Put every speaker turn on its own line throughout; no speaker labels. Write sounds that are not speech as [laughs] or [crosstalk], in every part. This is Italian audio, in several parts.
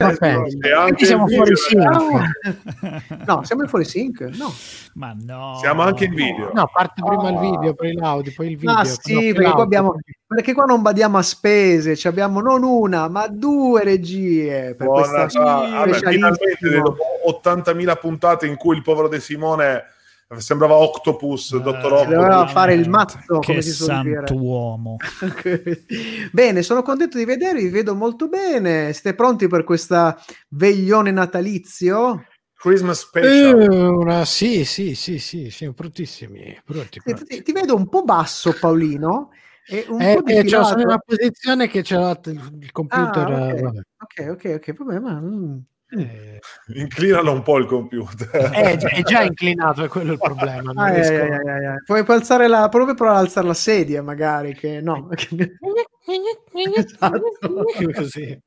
e anche siamo fuori sync. No, siamo in fuori sync. No.
Ma no.
Siamo anche in video.
No, parte prima il video, poi l'audio, poi il video.
Ah, sì, perché qua, abbiamo, perché qua non badiamo a spese, cioè abbiamo non una, ma due regie per
Buona, questa vabbè, finalmente dopo 80.000 puntate in cui il povero De Simone sembrava Octopus, eh, Dottor Octopus.
Doveva fare il matto,
che come si suol dire. uomo. [laughs]
bene, sono contento di vedervi, vi vedo molto bene. Siete pronti per questa veglione natalizio?
Christmas special.
Eh, una, sì, sì, sì, sì, siamo prontissimi. Pronti,
pronti. Ti, ti, vedo un po' basso, Paolino. E un
eh, po' eh, cioè, sono in una posizione che c'è il computer.
Ah, okay. ok, ok, ok, vabbè, ma... Mm.
Eh, [laughs] Inclinalo un po' il computer.
È già, è già inclinato, è quello il problema.
Ah, eh, eh, eh, Puoi alzare la, proprio per alzare la sedia, magari, che no. [laughs] [laughs] esatto. Così.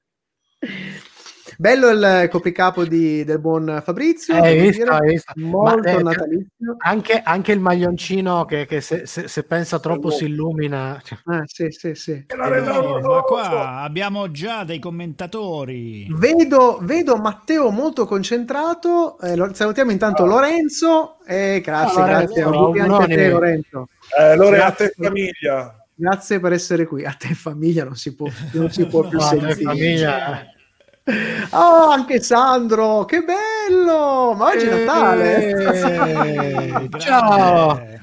Bello il copricapo di, del buon Fabrizio.
Hai visto, hai visto. Molto Ma, eh, natalizio. Anche, anche, il maglioncino che, che se, se, se, pensa troppo si illumina.
Ah, sì, sì, sì. Eh,
ma qua abbiamo già dei commentatori.
Vedo, vedo Matteo molto concentrato. Eh, salutiamo intanto oh. Lorenzo. Eh, grazie, oh, grazie. No, anche a te, Lorenzo.
Eh, Lore, a te famiglia.
Grazie per essere qui. A te famiglia non si può, non si può [laughs] più no, sentire. Famiglia Oh, anche Sandro, che bello! Ma oggi è Natale!
Eh, Ciao!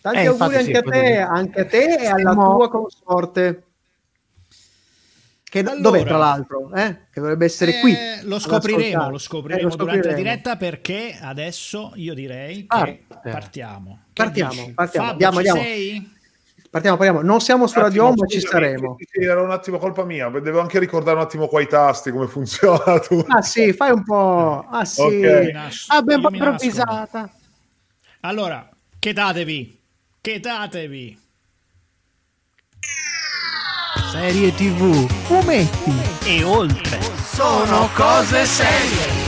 Tanti eh, auguri anche, sì, a te, anche a te e alla Stiamo... tua consorte. Che allora, dov'è tra l'altro? Eh? Che dovrebbe essere
eh,
qui.
Lo scopriremo, lo scopriremo, eh, lo durante la diretta perché adesso io direi che ah, partiamo.
Partiamo, partiamo. Fabio, andiamo, andiamo. Sei? Partiamo, partiamo. Non siamo su Radio Home, ma ci saremo.
Sì, era un attimo colpa mia. Devo anche ricordare un attimo qua i tasti, come [laughs] funziona. Tu.
Ah sì, fai un po'... Ah sì. Okay. Abbiamo ah, improvvisata.
Allora, chetatevi. Chetatevi.
Serie TV, fumetti
e oltre.
Sono cose serie.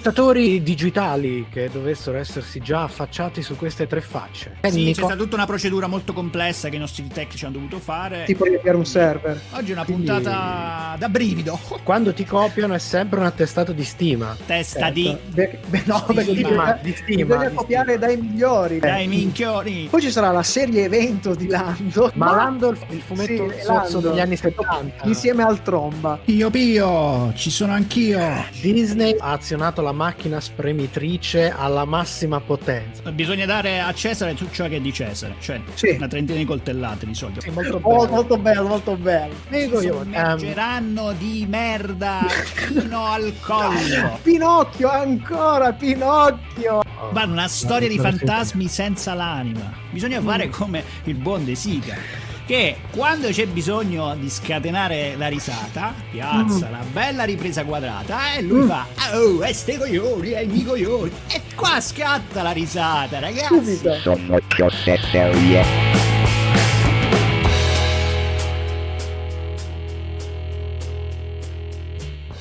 Spettatori digitali che dovessero essersi già affacciati su queste tre facce.
Sì, c'è stata tutta una procedura molto complessa che i nostri tecnici hanno dovuto fare.
Tipo riavviare un server.
Oggi è una Quindi... puntata da brivido.
Quando ti copiano è sempre un attestato di stima.
Testa certo. di...
Beh, beh, no, stima. Perché stima, di stima. Bisogna di copiare stima. dai migliori.
Dai minchioni.
Poi ci sarà la serie evento di Lando.
Ma Lando il fumetto sì, Lando, degli anni 70.
Insieme al Tromba.
Pio Pio, ci sono anch'io. Disney ha azionato la macchina spremitrice alla massima potenza.
Bisogna dare a Cesare tutto ciò che è di Cesare, cioè sì. una trentina di coltellate di solito. Sì,
molto, bello. Oh, molto bello, molto bello.
Dico io, mangeranno um... di merda fino al collo. [laughs]
Pinocchio, ancora Pinocchio.
Ma una storia di fantasmi senza l'anima. Bisogna fare come il buon De Sica che quando c'è bisogno di scatenare la risata, piazza mm. la bella ripresa quadrata e lui mm. fa Oh, e ste coglioni, e i coglioni. E qua scatta la risata, ragazzi. Sono cose serie.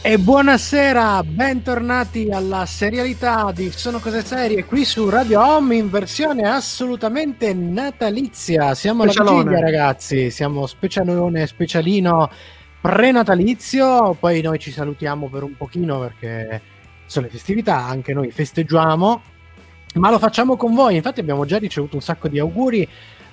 E buonasera, bentornati alla serialità di Sono Cose Serie qui su Radio Home in versione assolutamente natalizia. Siamo Specialone. alla vigilia, ragazzi, siamo specialone, specialino prenatalizio, poi noi ci salutiamo per un pochino perché sono le festività, anche noi festeggiamo, ma lo facciamo con voi. Infatti abbiamo già ricevuto un sacco di auguri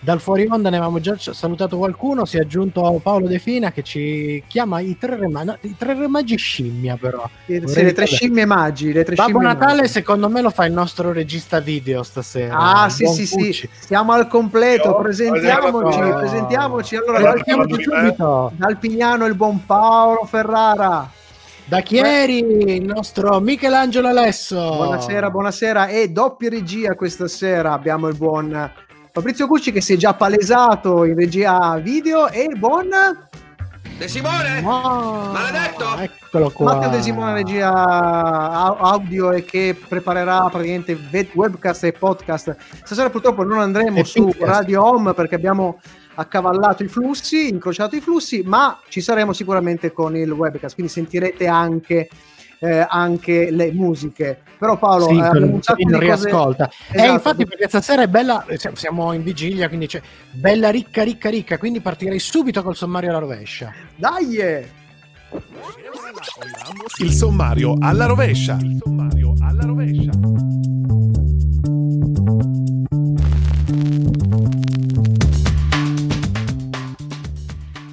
dal fuori onda ne avevamo già salutato qualcuno, si è aggiunto Paolo De Fina che ci chiama i tre re, no, i tre re magi scimmia però.
Sì, le tre scimmie magi. Le tre
Babbo Natale magi. secondo me lo fa il nostro regista video stasera.
Ah sì sì Pucci. sì, siamo al completo, Io, presentiamoci, no. presentiamoci. Allora, partiamo subito. Dal Pignano il buon Paolo Ferrara.
Da Chieri, il nostro Michelangelo Alesso.
Buonasera, buonasera. E doppia regia questa sera abbiamo il buon Fabrizio Cucci che si è già palesato in regia video e buon
De Simone? Oh, Maledetto!
Eccolo qua. Matteo De Simone, regia audio e che preparerà praticamente webcast e podcast. Stasera purtroppo non andremo e su podcast. Radio Home perché abbiamo accavallato i flussi, incrociato i flussi, ma ci saremo sicuramente con il webcast, quindi sentirete anche eh, anche le musiche. Però Paolo
sì, eh, un sacco di riascolta. Cose... Eh, esatto. infatti perché stasera è bella, eh, siamo in vigilia, quindi c'è bella ricca ricca ricca, quindi partirei subito col sommario alla rovescia.
Dai!
Il sommario alla rovescia. Il sommario alla rovescia.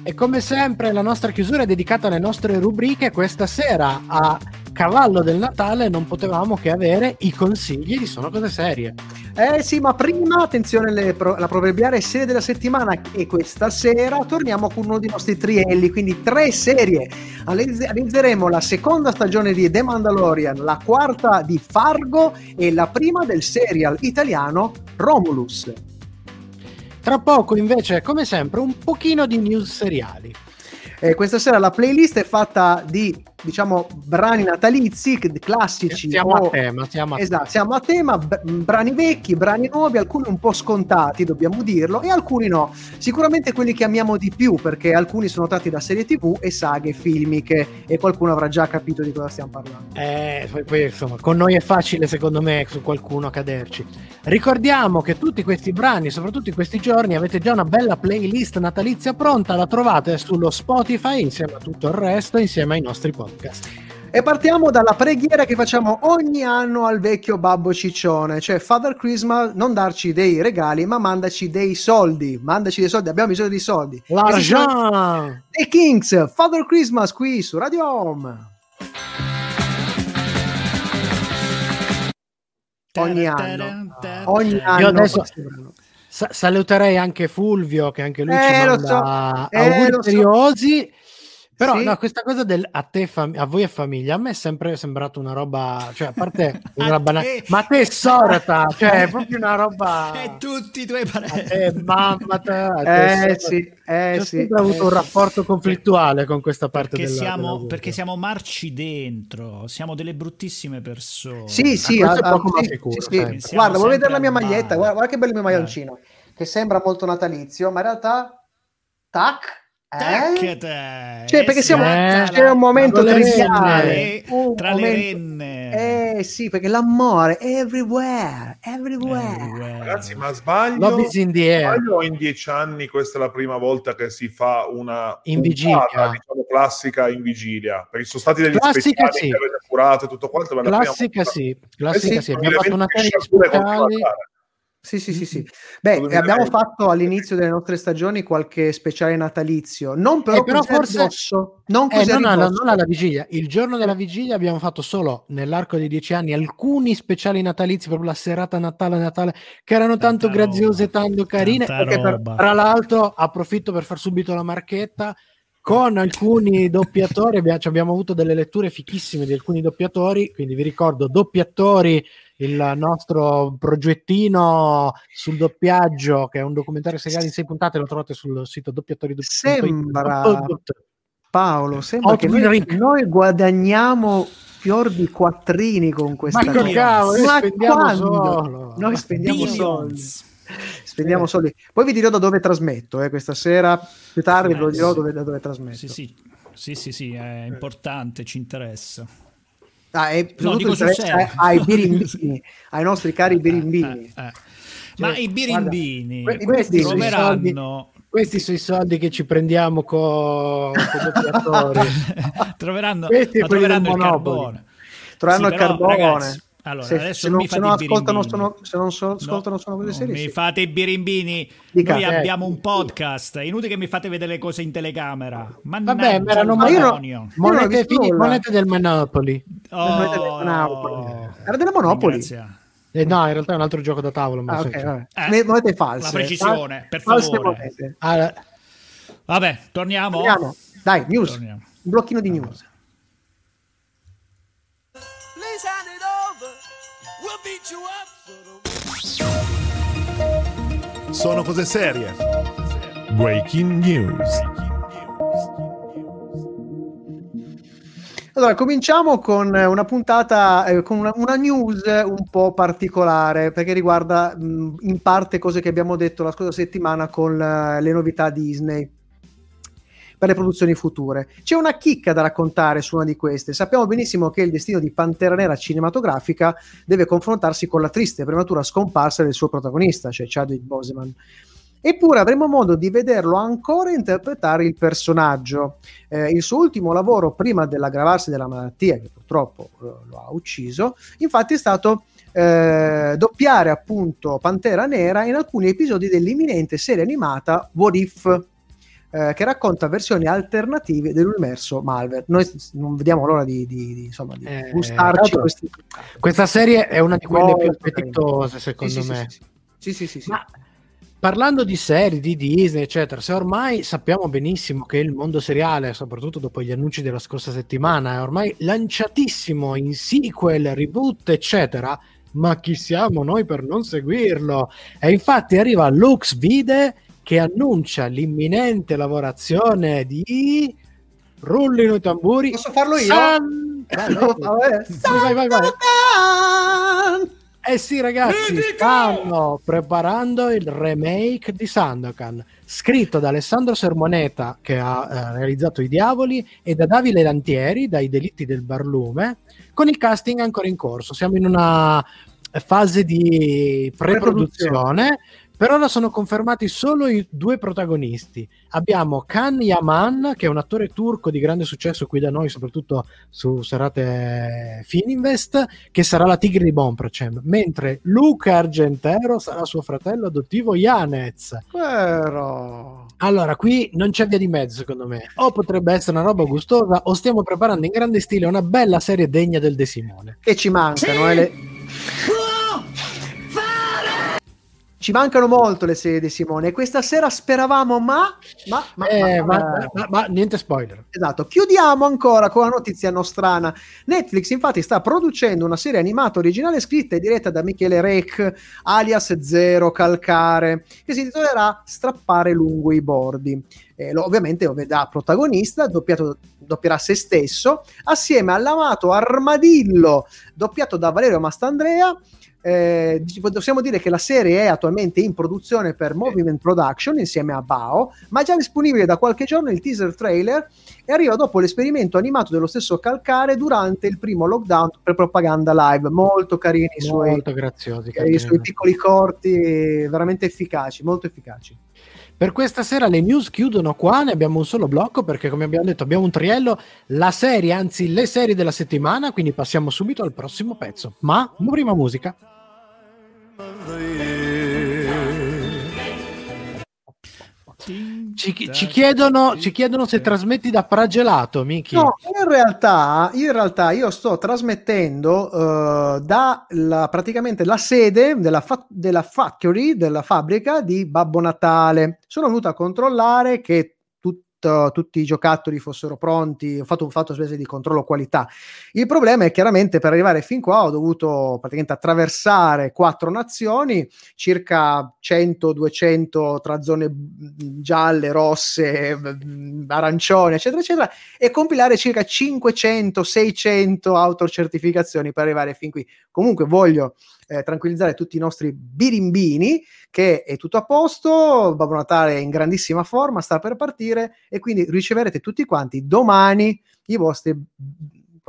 E come sempre la nostra chiusura è dedicata alle nostre rubriche. Questa sera a cavallo del Natale non potevamo che avere i consigli di Sono Cose Serie.
Eh sì, ma prima attenzione pro- la proverbiale serie della settimana e questa sera torniamo con uno dei nostri trielli, quindi tre serie. Analizzeremo la seconda stagione di The Mandalorian, la quarta di Fargo e la prima del serial italiano Romulus.
Tra poco invece, come sempre, un pochino di news seriali.
Eh, questa sera la playlist è fatta di diciamo brani natalizi classici
siamo o... a tema siamo a,
esatto, siamo a tema brani vecchi brani nuovi alcuni un po' scontati dobbiamo dirlo e alcuni no. Sicuramente quelli che amiamo di più perché alcuni sono tratti da serie tv e saghe filmiche e qualcuno avrà già capito di cosa stiamo parlando.
Eh, poi, poi insomma con noi è facile secondo me su qualcuno caderci. Ricordiamo che tutti questi brani soprattutto in questi giorni avete già una bella playlist natalizia pronta la trovate sullo Spotify insieme a tutto il resto insieme ai nostri podcast podcast.
E partiamo dalla preghiera che facciamo ogni anno al vecchio babbo ciccione, cioè Father Christmas non darci dei regali, ma mandaci dei soldi. Mandaci dei soldi, abbiamo bisogno di soldi.
L'argent!
The Kings, Father Christmas qui su Radio Home. Ogni anno. Ogni anno. Io
adesso saluterei anche Fulvio che anche lui eh, ci manda so. eh, auguri seriosi. So. Però sì. no, questa cosa del a te fam- a voi è famiglia, a me è sempre sembrato una roba, cioè a parte [laughs] una banale, ma a te è sorta, cioè è proprio una roba [laughs]
E tutti i tuoi parenti.
Eh, mamma
te, te eh, sì, eh,
Ho
sì,
avuto eh, un rapporto conflittuale con questa parte
perché
della,
siamo,
della
perché siamo marci dentro, siamo delle bruttissime persone.
Sì, sì, a, a, sì, sicuro, sì, sì. Guarda, vuoi vedere la mia maglietta? Guarda, guarda che bello il mio maglioncino, che sembra molto natalizio, ma in realtà tac
eh?
Cioè, perché siamo, eh, c'è un momento triviale
tra le renne.
Eh sì, perché l'amore è everywhere, everywhere. everywhere.
Ragazzi, ma sbaglio?
in the
Sbaglio in dieci anni questa è la prima volta che si fa una
in vigilia,
diciamo, classica in vigilia. Perché sono stati degli
classica, sì.
che avete curato e tutto quanto.
Classica, sì. Classica, eh sì. Abbiamo fatto una serie di speciali
sì, sì, sì, sì. Beh, abbiamo fatto all'inizio delle nostre stagioni qualche speciale natalizio, non però, eh, però forse addosso, non
eh, così non, alla, non alla vigilia. Il giorno della vigilia abbiamo fatto solo nell'arco dei dieci anni alcuni speciali natalizi, proprio la serata Natale Natale, che erano tanto Tanta graziose, roba. tanto carine. Per, tra l'altro approfitto per far subito la marchetta con alcuni doppiatori abbiamo avuto delle letture fichissime di alcuni doppiatori quindi vi ricordo doppiatori il nostro progettino sul doppiaggio, che è un documentario seriale in sei puntate, lo trovate sul sito doppiatori.
Sembra, Paolo, sembra che noi, noi, guadagniamo fior di quattrini con questa
ma cosa. Cavolo, ma spendiamo solo.
Noi spendiamo Billions. soldi. Spendiamo soldi. Poi vi dirò da dove trasmetto eh, questa sera. Più tardi eh, ve lo dirò sì. dove, da dove trasmetto.
Sì, sì. Sì, sì, sì, è importante, ci interessa.
Ah, è no, dico ai [laughs] birimbini, ai nostri cari birimbini. Eh, eh, eh.
Ma cioè, i birimbini guarda, questi troveranno...
questi sono i soldi che ci prendiamo con, i [laughs]
troveranno, troveranno il carbone.
Troveranno
sì,
il carbone. Ragazzi,
allora, se, adesso se non, se non
ascoltano, sono, se non so, ascoltano, no, sono quelle serie.
Mi sì. fate i birimbini. Dica, Noi eh, abbiamo un podcast. È inutile che mi fate vedere le cose in telecamera.
Mannaggia Vabbè, ma erano monete, fini, monete del Monopoly.
Oh, monete del Monopoly. Era della Monopoly.
Eh, no, in realtà è un altro gioco da tavolo.
Ah, okay, vabbè. Eh, monete false.
La precisione, per favore.
Allora.
Vabbè, torniamo.
torniamo. Dai, news. Torniamo. Un blocchino di news.
Sono cose serie. Breaking news.
Allora, cominciamo con eh, una puntata, eh, con una, una, news un po' particolare, perché riguarda mh, in parte cose che abbiamo detto la scorsa settimana con uh, le novità Disney per le produzioni future. C'è una chicca da raccontare su una di queste. Sappiamo benissimo che il destino di Pantera Nera cinematografica deve confrontarsi con la triste e prematura scomparsa del suo protagonista, cioè Chadwick Boseman. Eppure avremo modo di vederlo ancora interpretare il personaggio. Eh, il suo ultimo lavoro prima dell'aggravarsi della malattia, che purtroppo eh, lo ha ucciso, infatti è stato eh, doppiare appunto Pantera Nera in alcuni episodi dell'imminente serie animata What If, eh, che racconta versioni alternative dell'universo Malver. Noi non vediamo l'ora di, di, di, insomma, di eh, gustarci questi...
Questa serie è una di quelle oh, più appetitose, secondo
sì,
me.
Sì, sì, sì. sì, sì
Ma parlando di serie, di Disney, eccetera, se ormai sappiamo benissimo che il mondo seriale, soprattutto dopo gli annunci della scorsa settimana, è ormai lanciatissimo in sequel, reboot, eccetera, ma chi siamo noi per non seguirlo? E infatti arriva Lux Vide che annuncia l'imminente lavorazione di rullino i tamburi.
Posso farlo io?
San... Vai, vai, vai, vai. Eh sì, ragazzi, stanno preparando il remake di Sandokan, scritto da Alessandro Sermoneta, che ha eh, realizzato I Diavoli, e da Davide Lantieri, dai Delitti del Barlume, con il casting ancora in corso. Siamo in una fase di pre-produzione per ora sono confermati solo i due protagonisti. Abbiamo Kan Yaman, che è un attore turco di grande successo qui da noi, soprattutto su serate Fininvest, che sarà la tigre di Bompracem, mentre Luca Argentero sarà suo fratello adottivo Yanez.
Però...
Allora, qui non c'è via di mezzo, secondo me. O potrebbe essere una roba gustosa, o stiamo preparando in grande stile una bella serie degna del De Simone.
Che ci mancano, sì. eh, le ci mancano molto le serie di Simone. Questa sera speravamo, ma. Ma,
ma, eh, ma, ma, ma, niente spoiler.
Esatto. Chiudiamo ancora con la notizia nostrana. Netflix, infatti, sta producendo una serie animata originale scritta e diretta da Michele Rec, alias Zero Calcare, che si intitolerà Strappare lungo i bordi. Eh, lo, ovviamente da protagonista, doppiato, doppierà se stesso, assieme all'amato Armadillo, doppiato da Valerio Mastandrea eh, possiamo dire che la serie è attualmente in produzione per Movement Production insieme a Bao, ma è già disponibile da qualche giorno il teaser trailer e arriva dopo l'esperimento animato dello stesso Calcare durante il primo lockdown per propaganda live. Molto carini i suoi,
graziosi,
i suoi piccoli corti, veramente efficaci, molto efficaci.
Per questa sera le news chiudono qua, ne abbiamo un solo blocco perché come abbiamo detto abbiamo un triello, la serie, anzi le serie della settimana, quindi passiamo subito al prossimo pezzo. Ma prima musica. Ci, ci, chiedono, ci, chiedono, se trasmetti da Pragelato, Miki.
No, in realtà, in realtà io sto trasmettendo uh, da la, praticamente la sede della, fa- della factory, della fabbrica di Babbo Natale. Sono venuto a controllare che tutti i giocattoli fossero pronti, ho fatto un fatto specie di controllo qualità. Il problema è chiaramente per arrivare fin qua ho dovuto praticamente attraversare quattro nazioni, circa 100-200 tra zone gialle, rosse, arancione, eccetera, eccetera, e compilare circa 500-600 autocertificazioni per arrivare fin qui. Comunque voglio eh, tranquillizzare tutti i nostri birimbini che è tutto a posto, Babbo Natale è in grandissima forma, sta per partire e quindi riceverete tutti quanti domani i vostri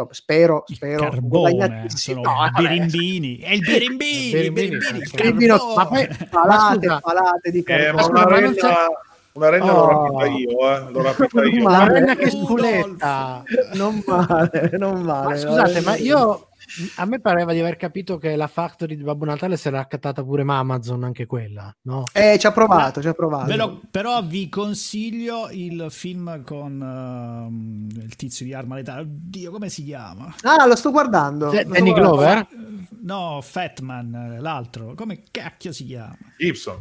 spero, spero
carbone, sono no, birimbini è il birimbini, birimbini,
birimbini ma poi palate, palate di
eh, una renna, una renna oh. l'ho rapita io, eh. l'ho rapita [laughs] io.
Una renna che spuletta
non male, non male.
Ma scusate, ma io a me pareva di aver capito che la factory di Babbo Natale si era accattata pure ma Amazon anche quella, no?
Eh, ci ha provato, ci ha provato.
Però, però, vi consiglio il film con uh, il tizio di Arma Letale. Oddio, come si chiama?
Ah, lo sto guardando.
Cioè, Danny Glover?
No, Fatman, l'altro. Come cacchio si chiama?
Gibson.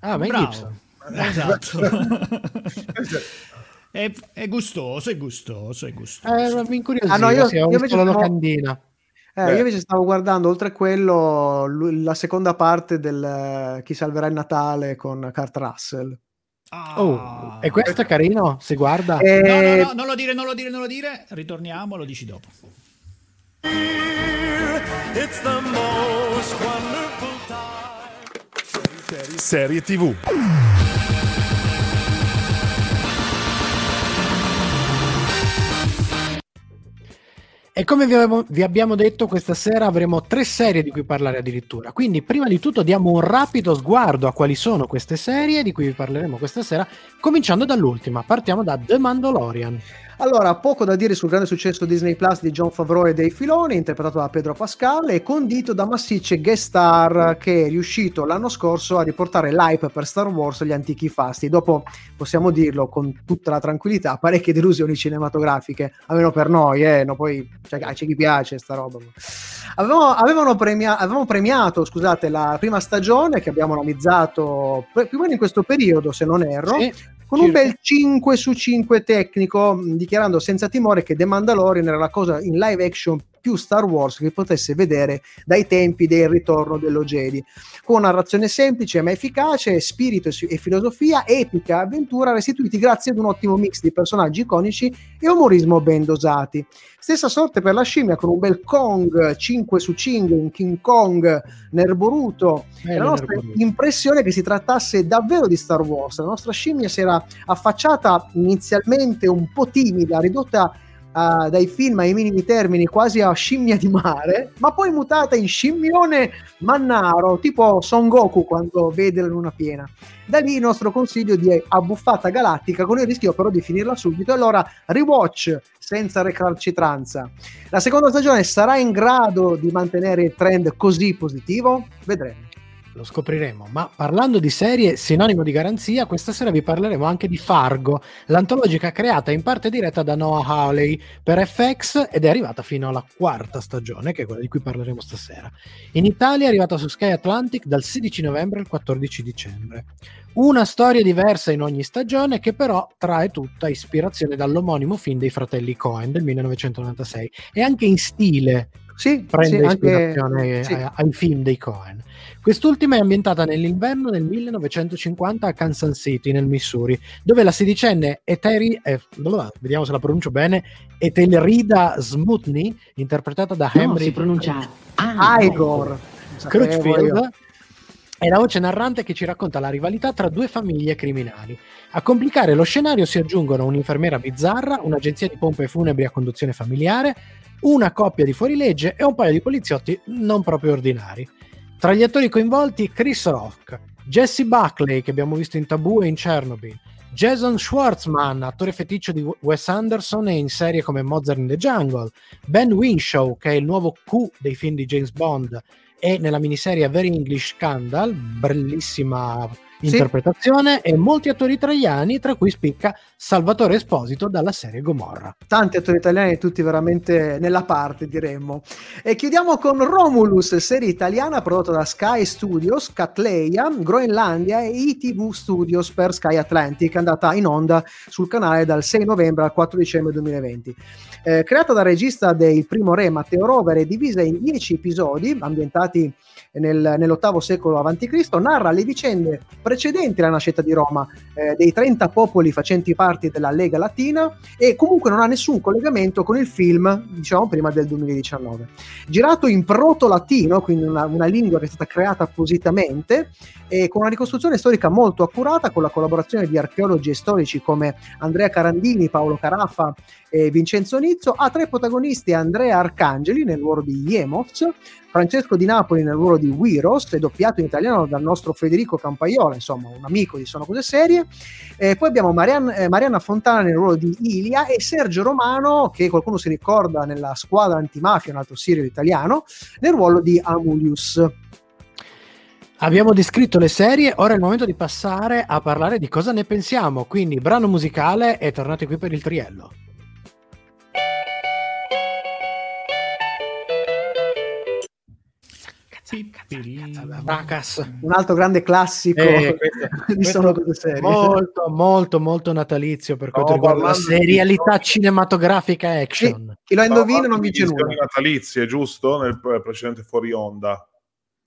Ah, ma Gibson.
Esatto. [laughs] [laughs] è, è, gustoso, è gustoso, è gustoso.
Eh, mi incuriosisco, ah, no, io, io invece la locandina.
Eh, io invece stavo guardando, oltre a quello, la seconda parte del uh, Chi salverà il Natale con Kurt Russell.
Oh, oh, e questo è carino, si guarda.
Eh... No, no, no, non lo dire, non lo dire, non lo dire. Ritorniamo, lo dici dopo. It's the most
wonderful time. Serie TV.
E come vi, avevo, vi, abbiamo detto, questa sera avremo tre serie di cui parlare addirittura. Quindi, prima di tutto, diamo un rapido sguardo a quali sono queste serie di cui vi parleremo questa sera, cominciando dall'ultima. Partiamo da The Mandalorian.
Allora, poco da dire sul grande successo Disney Plus di John Favreau e dei Filoni, interpretato da Pedro Pascal e condito da massicce guest star che è riuscito l'anno scorso a riportare l'hype per Star Wars agli antichi fasti. Dopo, possiamo dirlo con tutta la tranquillità, parecchie delusioni cinematografiche, almeno per noi, eh, no, poi cioè, c'è chi piace sta roba. Avevamo, avevano premia- avevamo premiato, scusate, la prima stagione che abbiamo analizzato più o meno in questo periodo, se non erro. Sì con un bel 5 su 5 tecnico, dichiarando senza timore che The Mandalorian era la cosa in live action più Star Wars che potesse vedere dai tempi del ritorno dello Jedi. Con narrazione semplice ma efficace, spirito e filosofia, epica avventura restituiti grazie ad un ottimo mix di personaggi iconici e umorismo ben dosati. Stessa sorte per la scimmia con un bel Kong 5 su 5, un King Kong nerboruto. Eh, la nostra nerboruto. impressione è che si trattasse davvero di Star Wars. La nostra scimmia si era affacciata inizialmente un po' timida, ridotta uh, dai film ai minimi termini quasi a scimmia di mare, ma poi mutata in scimmione mannaro, tipo Son Goku quando vede la luna piena. Da lì il nostro consiglio di abbuffata galattica con il rischio però di finirla subito. Allora, rewatch senza recalcitranza. La seconda stagione sarà in grado di mantenere il trend così positivo? Vedremo
lo scopriremo. Ma parlando di serie sinonimo di garanzia, questa sera vi parleremo anche di Fargo, l'antologica creata in parte diretta da Noah Hawley per FX ed è arrivata fino alla quarta stagione, che è quella di cui parleremo stasera. In Italia è arrivata su Sky Atlantic dal 16 novembre al 14 dicembre. Una storia diversa in ogni stagione che però trae tutta ispirazione dall'omonimo film dei fratelli Cohen del 1996 e anche in stile sì, prende sì, ispirazione anche, sì. ai film dei Cohen. Quest'ultima è ambientata nell'inverno del 1950 a Kansas City, nel Missouri, dove la sedicenne Eteri, eh, vediamo se la pronuncio bene, Etelrida Smutny, interpretata da no, Henry si
pronuncia ah, Igor
Crutchfield, è la voce narrante che ci racconta la rivalità tra due famiglie criminali. A complicare lo scenario si aggiungono un'infermiera bizzarra, un'agenzia di pompe funebri a conduzione familiare, una coppia di fuorilegge e un paio di poliziotti non proprio ordinari. Tra gli attori coinvolti Chris Rock, Jesse Buckley che abbiamo visto in Taboo e in Chernobyl, Jason Schwartzman, attore feticcio di Wes Anderson e in serie come Mozart in the Jungle, Ben Winshaw che è il nuovo Q dei film di James Bond e nella miniserie Very English Scandal, bellissima interpretazione sì. e molti attori italiani, tra cui spicca Salvatore Esposito dalla serie Gomorra.
Tanti attori italiani, tutti veramente nella parte, diremmo. E chiudiamo con Romulus, serie italiana prodotta da Sky Studios, Catleia, Groenlandia e ITV Studios per Sky Atlantic, andata in onda sul canale dal 6 novembre al 4 dicembre 2020. Eh, creata dal regista del primo re Matteo Rover e divisa in 10 episodi ambientati nel, nell'ottavo secolo a.C., narra le vicende precedenti alla nascita di Roma, eh, dei 30 popoli facenti parte della Lega Latina e comunque non ha nessun collegamento con il film, diciamo prima del 2019. Girato in proto-latino, quindi una, una lingua che è stata creata appositamente, e con una ricostruzione storica molto accurata, con la collaborazione di archeologi e storici come Andrea Carandini, Paolo Carafa e Vincenzo Nizzo, ha tre protagonisti Andrea Arcangeli nel ruolo di Iemos, Francesco Di Napoli nel ruolo di Wiros, è doppiato in italiano dal nostro Federico Campaiola, insomma un amico di Sono Cose Serie. Eh, poi abbiamo Marian, eh, Marianna Fontana nel ruolo di Ilia e Sergio Romano, che qualcuno si ricorda nella squadra antimafia, un altro serial italiano, nel ruolo di Amulius.
Abbiamo descritto le serie, ora è il momento di passare a parlare di cosa ne pensiamo, quindi brano musicale e tornate qui per il triello.
Bracas, un altro grande classico eh, [laughs] questo, di Sono Cose Serie.
Molto, molto, molto natalizio per quanto riguarda la serialità cinematografica action.
Chi lo indovina non vince
nulla. natalizie, giusto? Nel precedente fuori onda.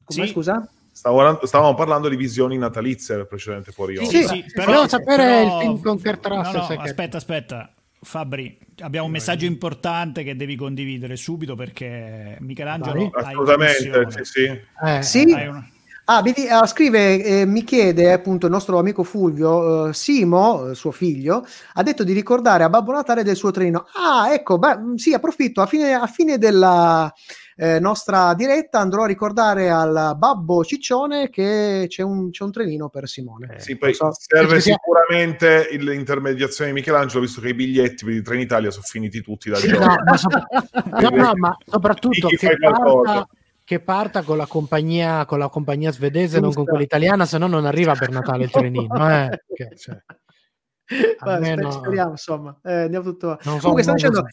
Come, sì. scusa?
Stavo- stavamo parlando di visioni natalizie nel precedente fuori
Sì,
onda.
sì,
sì,
però-
volevo sapere
però-
il film con Kurt Russell,
No, no, aspetta, aspetta. Fabri, abbiamo un messaggio importante che devi condividere subito perché Michelangelo hai
Assolutamente, sì, sì.
Eh,
Sì?
Hai una-
Ah, mi, di- ah, scrive, eh, mi chiede appunto il nostro amico Fulvio, eh, Simo, eh, suo figlio, ha detto di ricordare a Babbo Natale del suo trenino. Ah, ecco, beh, mh, sì, approfitto, a fine, a fine della eh, nostra diretta andrò a ricordare al babbo Ciccione che c'è un, c'è un trenino per Simone.
Sì, poi
so.
serve
Sì, sì.
sicuramente il- l'intermediazione di Michelangelo, visto che i biglietti per i Trenitalia sono finiti tutti dal gioco.
No, ma, sopra- [laughs] no, no, ma soprattutto che parta, che parta con la compagnia con la compagnia svedese, non con
Giusto.
quella italiana, se no non arriva per Natale il trenino. Eh, [laughs] che- cioè, [laughs] almeno-
sper- speriamo, insomma, eh, andiamo tutto.
non so,
Comunque dicendo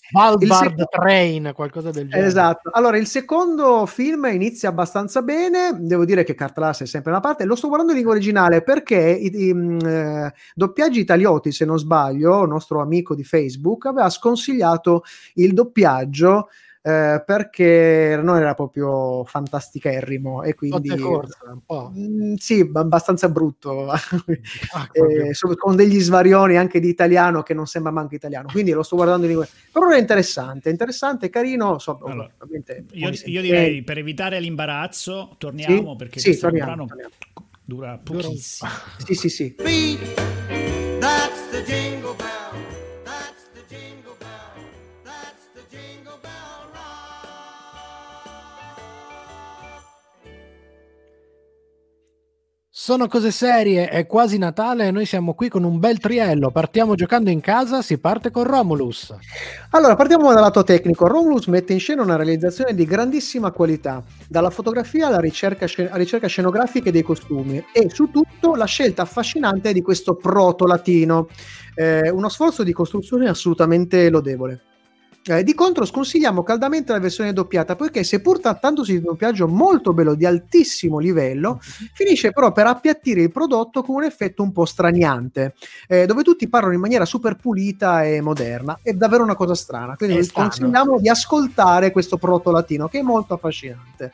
il sec-
Train, qualcosa del genere.
Esatto. Allora, il secondo film inizia abbastanza bene. Devo dire che Cartlas è sempre una parte. Lo sto guardando in lingua originale perché i, i, mh, eh, doppiaggi italioti, se non sbaglio, nostro amico di Facebook aveva sconsigliato il doppiaggio eh, perché non era proprio fantasticherrimo e quindi
corsa.
Mm, sì, abbastanza brutto. [laughs]
Ah,
Eh, con degli svarioni anche di italiano che non sembra manco italiano quindi lo sto guardando in lingua però è interessante interessante carino so,
Allora,
ovviamente
Io, io direi per evitare l'imbarazzo, torniamo
Sì,
perché
sì,
questo
torniamo,
brano
torniamo.
dura pochissimo.
sì sì sì
That's the jingle
Sono cose serie, è quasi Natale e noi siamo qui con un bel triello. Partiamo giocando in casa, si parte con Romulus.
Allora, partiamo dal lato tecnico. Romulus mette in scena una realizzazione di grandissima qualità, dalla fotografia alla ricerca, sce- alla ricerca scenografica e dei costumi, e su tutto la scelta affascinante di questo proto-latino. Eh, uno sforzo di costruzione assolutamente lodevole. Eh, di contro sconsigliamo caldamente la versione doppiata poiché seppur trattandosi di un doppiaggio molto bello di altissimo livello finisce però per appiattire il prodotto con un effetto un po' straniante eh, dove tutti parlano in maniera super pulita e moderna. È davvero una cosa strana. Quindi
È
vi
strano.
consigliamo di ascoltare questo proto latino che è molto affascinante.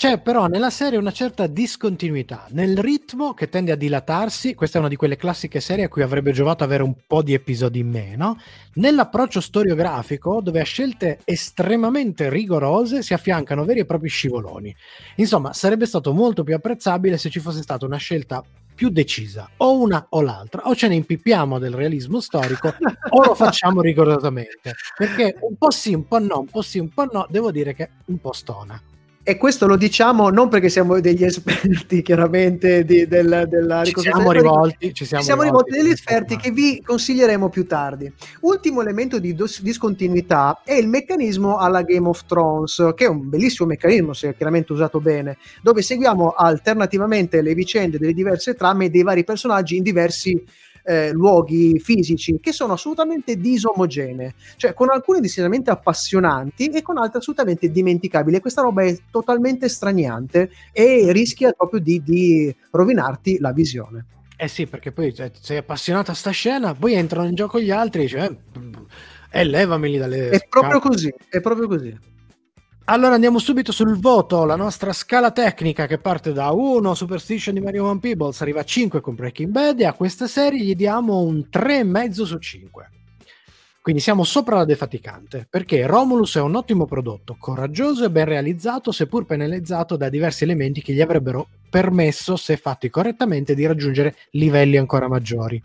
C'è però nella serie una certa discontinuità nel ritmo che tende a dilatarsi. Questa è una di quelle classiche serie a cui avrebbe giovato avere un po' di episodi in meno. Nell'approccio storiografico, dove a scelte estremamente rigorose si affiancano veri e propri scivoloni. Insomma, sarebbe stato molto più apprezzabile se ci fosse stata una scelta più decisa, o una o l'altra, o ce ne impippiamo del realismo storico, o lo facciamo [laughs] rigorosamente. Perché un po' sì, un po' no, un po' sì, un po' no, devo dire che un po' stona.
E questo lo diciamo non perché siamo degli esperti, [laughs] chiaramente, di, del, della
Ci siamo rivolti, ci
Ci
siamo,
siamo rivolti degli
per
esperti che vi consiglieremo più tardi. Ultimo elemento di dos- discontinuità è il meccanismo alla Game of Thrones, che è un bellissimo meccanismo, se chiaramente usato bene, dove seguiamo alternativamente le vicende delle diverse trame dei vari personaggi in diversi eh, luoghi fisici che sono assolutamente disomogenee, cioè con alcuni decisamente appassionanti e con altri assolutamente dimenticabili. E questa roba è totalmente straniante e rischia proprio di, di rovinarti la visione.
Eh sì, perché poi cioè, sei appassionato a sta scena, poi entrano in gioco gli altri e dici, eh, eh, levameli dalle...
È proprio
scatole".
così, è proprio così.
Allora andiamo subito sul voto, la nostra scala tecnica che parte da 1 Superstition di Mario One Peebles arriva a 5 con Breaking Bad e a questa serie gli diamo un 3,5 su 5. Quindi siamo sopra la defaticante, perché Romulus è un ottimo prodotto, coraggioso e ben realizzato, seppur penalizzato da diversi elementi che gli avrebbero permesso, se fatti correttamente, di raggiungere livelli ancora maggiori.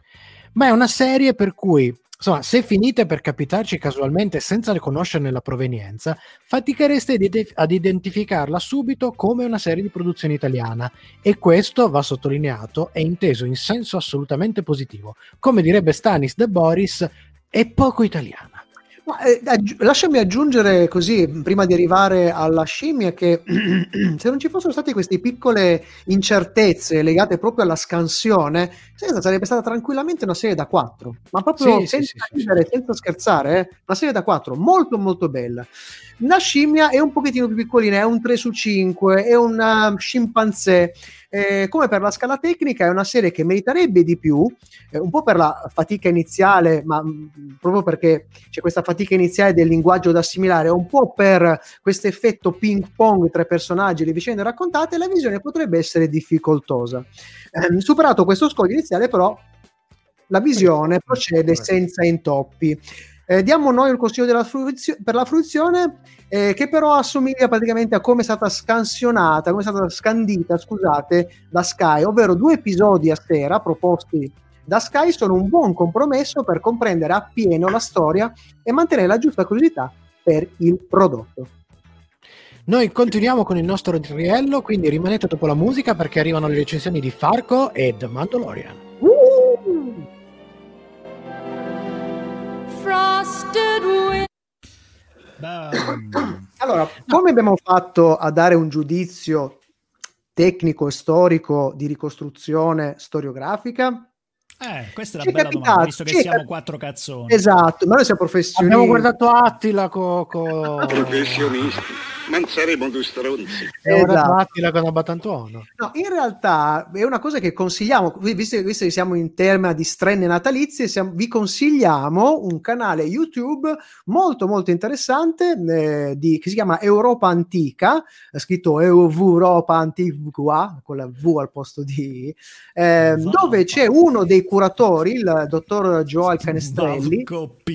Ma è una serie per cui, insomma, se finite per capitarci casualmente senza conoscerne la provenienza, fatichereste ad identificarla subito come una serie di produzione italiana e questo va sottolineato è inteso in senso assolutamente positivo. Come direbbe Stanis De Boris, è poco italiana.
Ma, eh, aggi- lasciami aggiungere così, prima di arrivare alla scimmia, che [clears throat] se non ci fossero state queste piccole incertezze legate proprio alla scansione, senza- sarebbe stata tranquillamente una serie da 4, ma proprio
Sì,
senza
sì,
ridere,
sì.
senza scherzare, eh, una serie da 4, molto molto bella. La scimmia è un pochettino più piccolina, è un 3 su 5, è un uh, scimpanzé, Eh, come per la scala tecnica è una serie che meriterebbe di più, eh, un po' per la fatica iniziale, ma mh, proprio perché c'è questa fatica iniziale del linguaggio da assimilare, un po' per questo effetto ping pong tra i personaggi e le vicende raccontate, la visione potrebbe essere difficoltosa. Eh, superato questo scoglio iniziale, però, la visione procede senza intoppi. Eh, diamo noi il consiglio della fruizio- per la fruizione, eh, che però assomiglia praticamente a come è stata scansionata, come è stata scandita, scusate, da Sky, ovvero due episodi a sera proposti da Sky sono un buon compromesso per comprendere appieno la storia e mantenere la giusta curiosità per il prodotto.
Noi continuiamo con il nostro riello, quindi rimanete dopo la musica perché arrivano le recensioni di Farco e The Mandalorian.
Frosted wind.
Allora, come abbiamo fatto a dare un giudizio tecnico e storico di ricostruzione storiografica?
Eh, questa è una
è
bella
capitato,
domanda, visto che siamo
cap-
quattro cazzoni.
Esatto, ma noi siamo professionisti.
Abbiamo guardato Attila co, co...
Professionisti, ma non saremo due stronzi.
abbiamo guardato
Esatto.
Attila con Abatantuono.
No, in realtà è una cosa che consigliamo, vi- visto, visto che siamo in tema di strenne natalizie, siamo- vi consigliamo un canale YouTube molto molto interessante eh, di- che si chiama Europa Antica, è scritto Europa Antigua, con la V al posto di, eh, dove c'è uno dei curatori, il dottor Joel Canestrelli,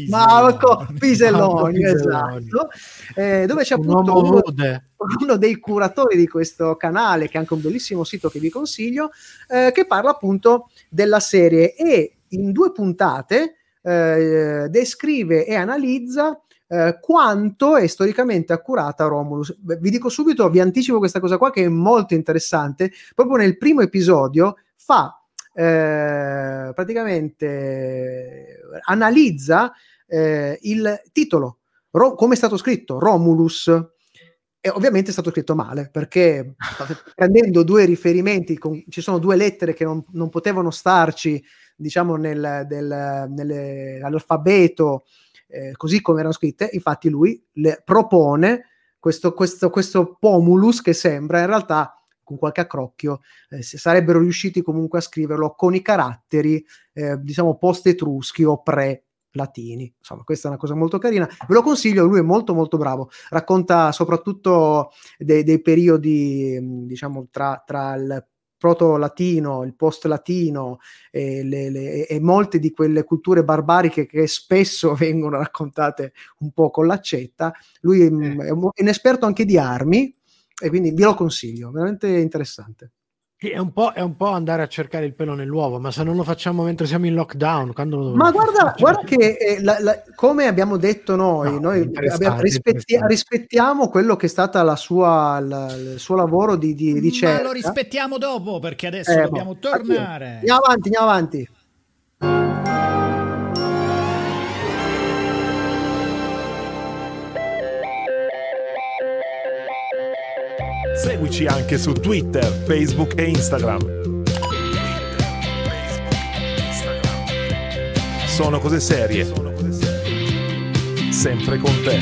Marco Piselloni.
Marco esatto, eh, dove c'è
Un
appunto
uomo
uno, uno dei curatori di questo canale, che è anche un bellissimo sito che vi consiglio, eh, che parla appunto della serie e in due puntate eh, descrive e analizza eh, quanto è storicamente accurata Romulus. Vi dico subito, vi anticipo questa cosa qua che è molto interessante. Proprio nel primo episodio fa eh, praticamente analizza eh, il titolo, Ro- come è stato scritto, Romulus. E ovviamente è stato scritto male perché [laughs] prendendo due riferimenti, con- ci sono due lettere che non, non potevano starci, diciamo, nel, del- nell'alfabeto eh, così come erano scritte. Infatti, lui le propone questo, questo, questo pomulus che sembra in realtà con qualche accrocchio eh, sarebbero riusciti comunque a scriverlo con i caratteri eh, diciamo post etruschi o pre latini insomma questa è una cosa molto carina. Ve lo consiglio lui è molto molto bravo. Racconta soprattutto dei, dei periodi mh, diciamo tra, tra il proto-latino, il post-latino e, le- le- e molte di quelle culture barbariche che spesso [laughs] vengono raccontate un po' con l'accetta. Lui è un, è un esperto anche di armi e quindi ve lo consiglio, veramente interessante.
Sì, È un, po', è un po' andare a cercare il pelo nell'uovo, ma se non lo facciamo mentre siamo in lockdown, quando lo
Ma guarda,
facciamo?
guarda che eh, la- la- come abbiamo detto noi,
No,
noi abbiamo- rispetti- rispettiamo quello che è stato la sua, la- il suo lavoro di, di
Ma
ricerca.
lo rispettiamo dopo perché adesso
Eh,
dobbiamo
boh,
tornare.
Andiamo avanti, andiamo avanti.
Seguici anche su Twitter, Facebook e Instagram. Sono cose serie. Sempre con te.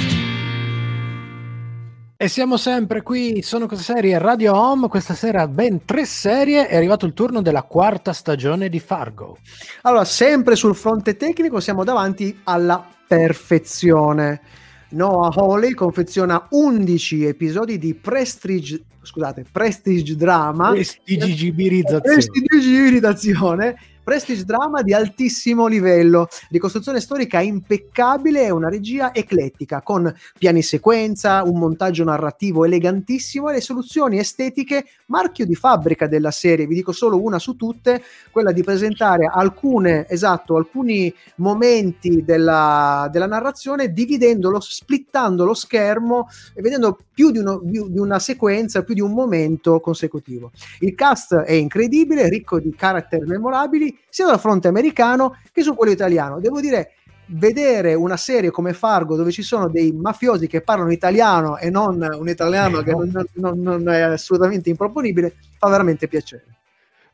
E siamo sempre qui, sono cose serie, Radio Home, questa sera ben tre serie, è arrivato il turno della quarta stagione di Fargo.
Allora, sempre sul fronte tecnico siamo davanti alla perfezione. Noah Hawley confeziona 11 episodi di Prestige, scusate, Prestige Drama.
Prestigibilizzazione.
Prestige drama di altissimo livello, ricostruzione storica impeccabile e una regia eclettica con piani sequenza, un montaggio narrativo elegantissimo e le soluzioni estetiche marchio di fabbrica della serie. Vi dico solo una su tutte, quella di presentare alcune, esatto, alcuni momenti della, della narrazione dividendolo, splittando lo schermo e vedendo più di, uno- più di una sequenza, più di un momento consecutivo. Il cast è incredibile, ricco di caratteri memorabili, sia dal fronte americano che su quello italiano. Devo dire, vedere una serie come Fargo dove ci sono dei mafiosi che parlano italiano e non un italiano
Eh,
che
no.
non, non- non è assolutamente improponibile, fa veramente piacere.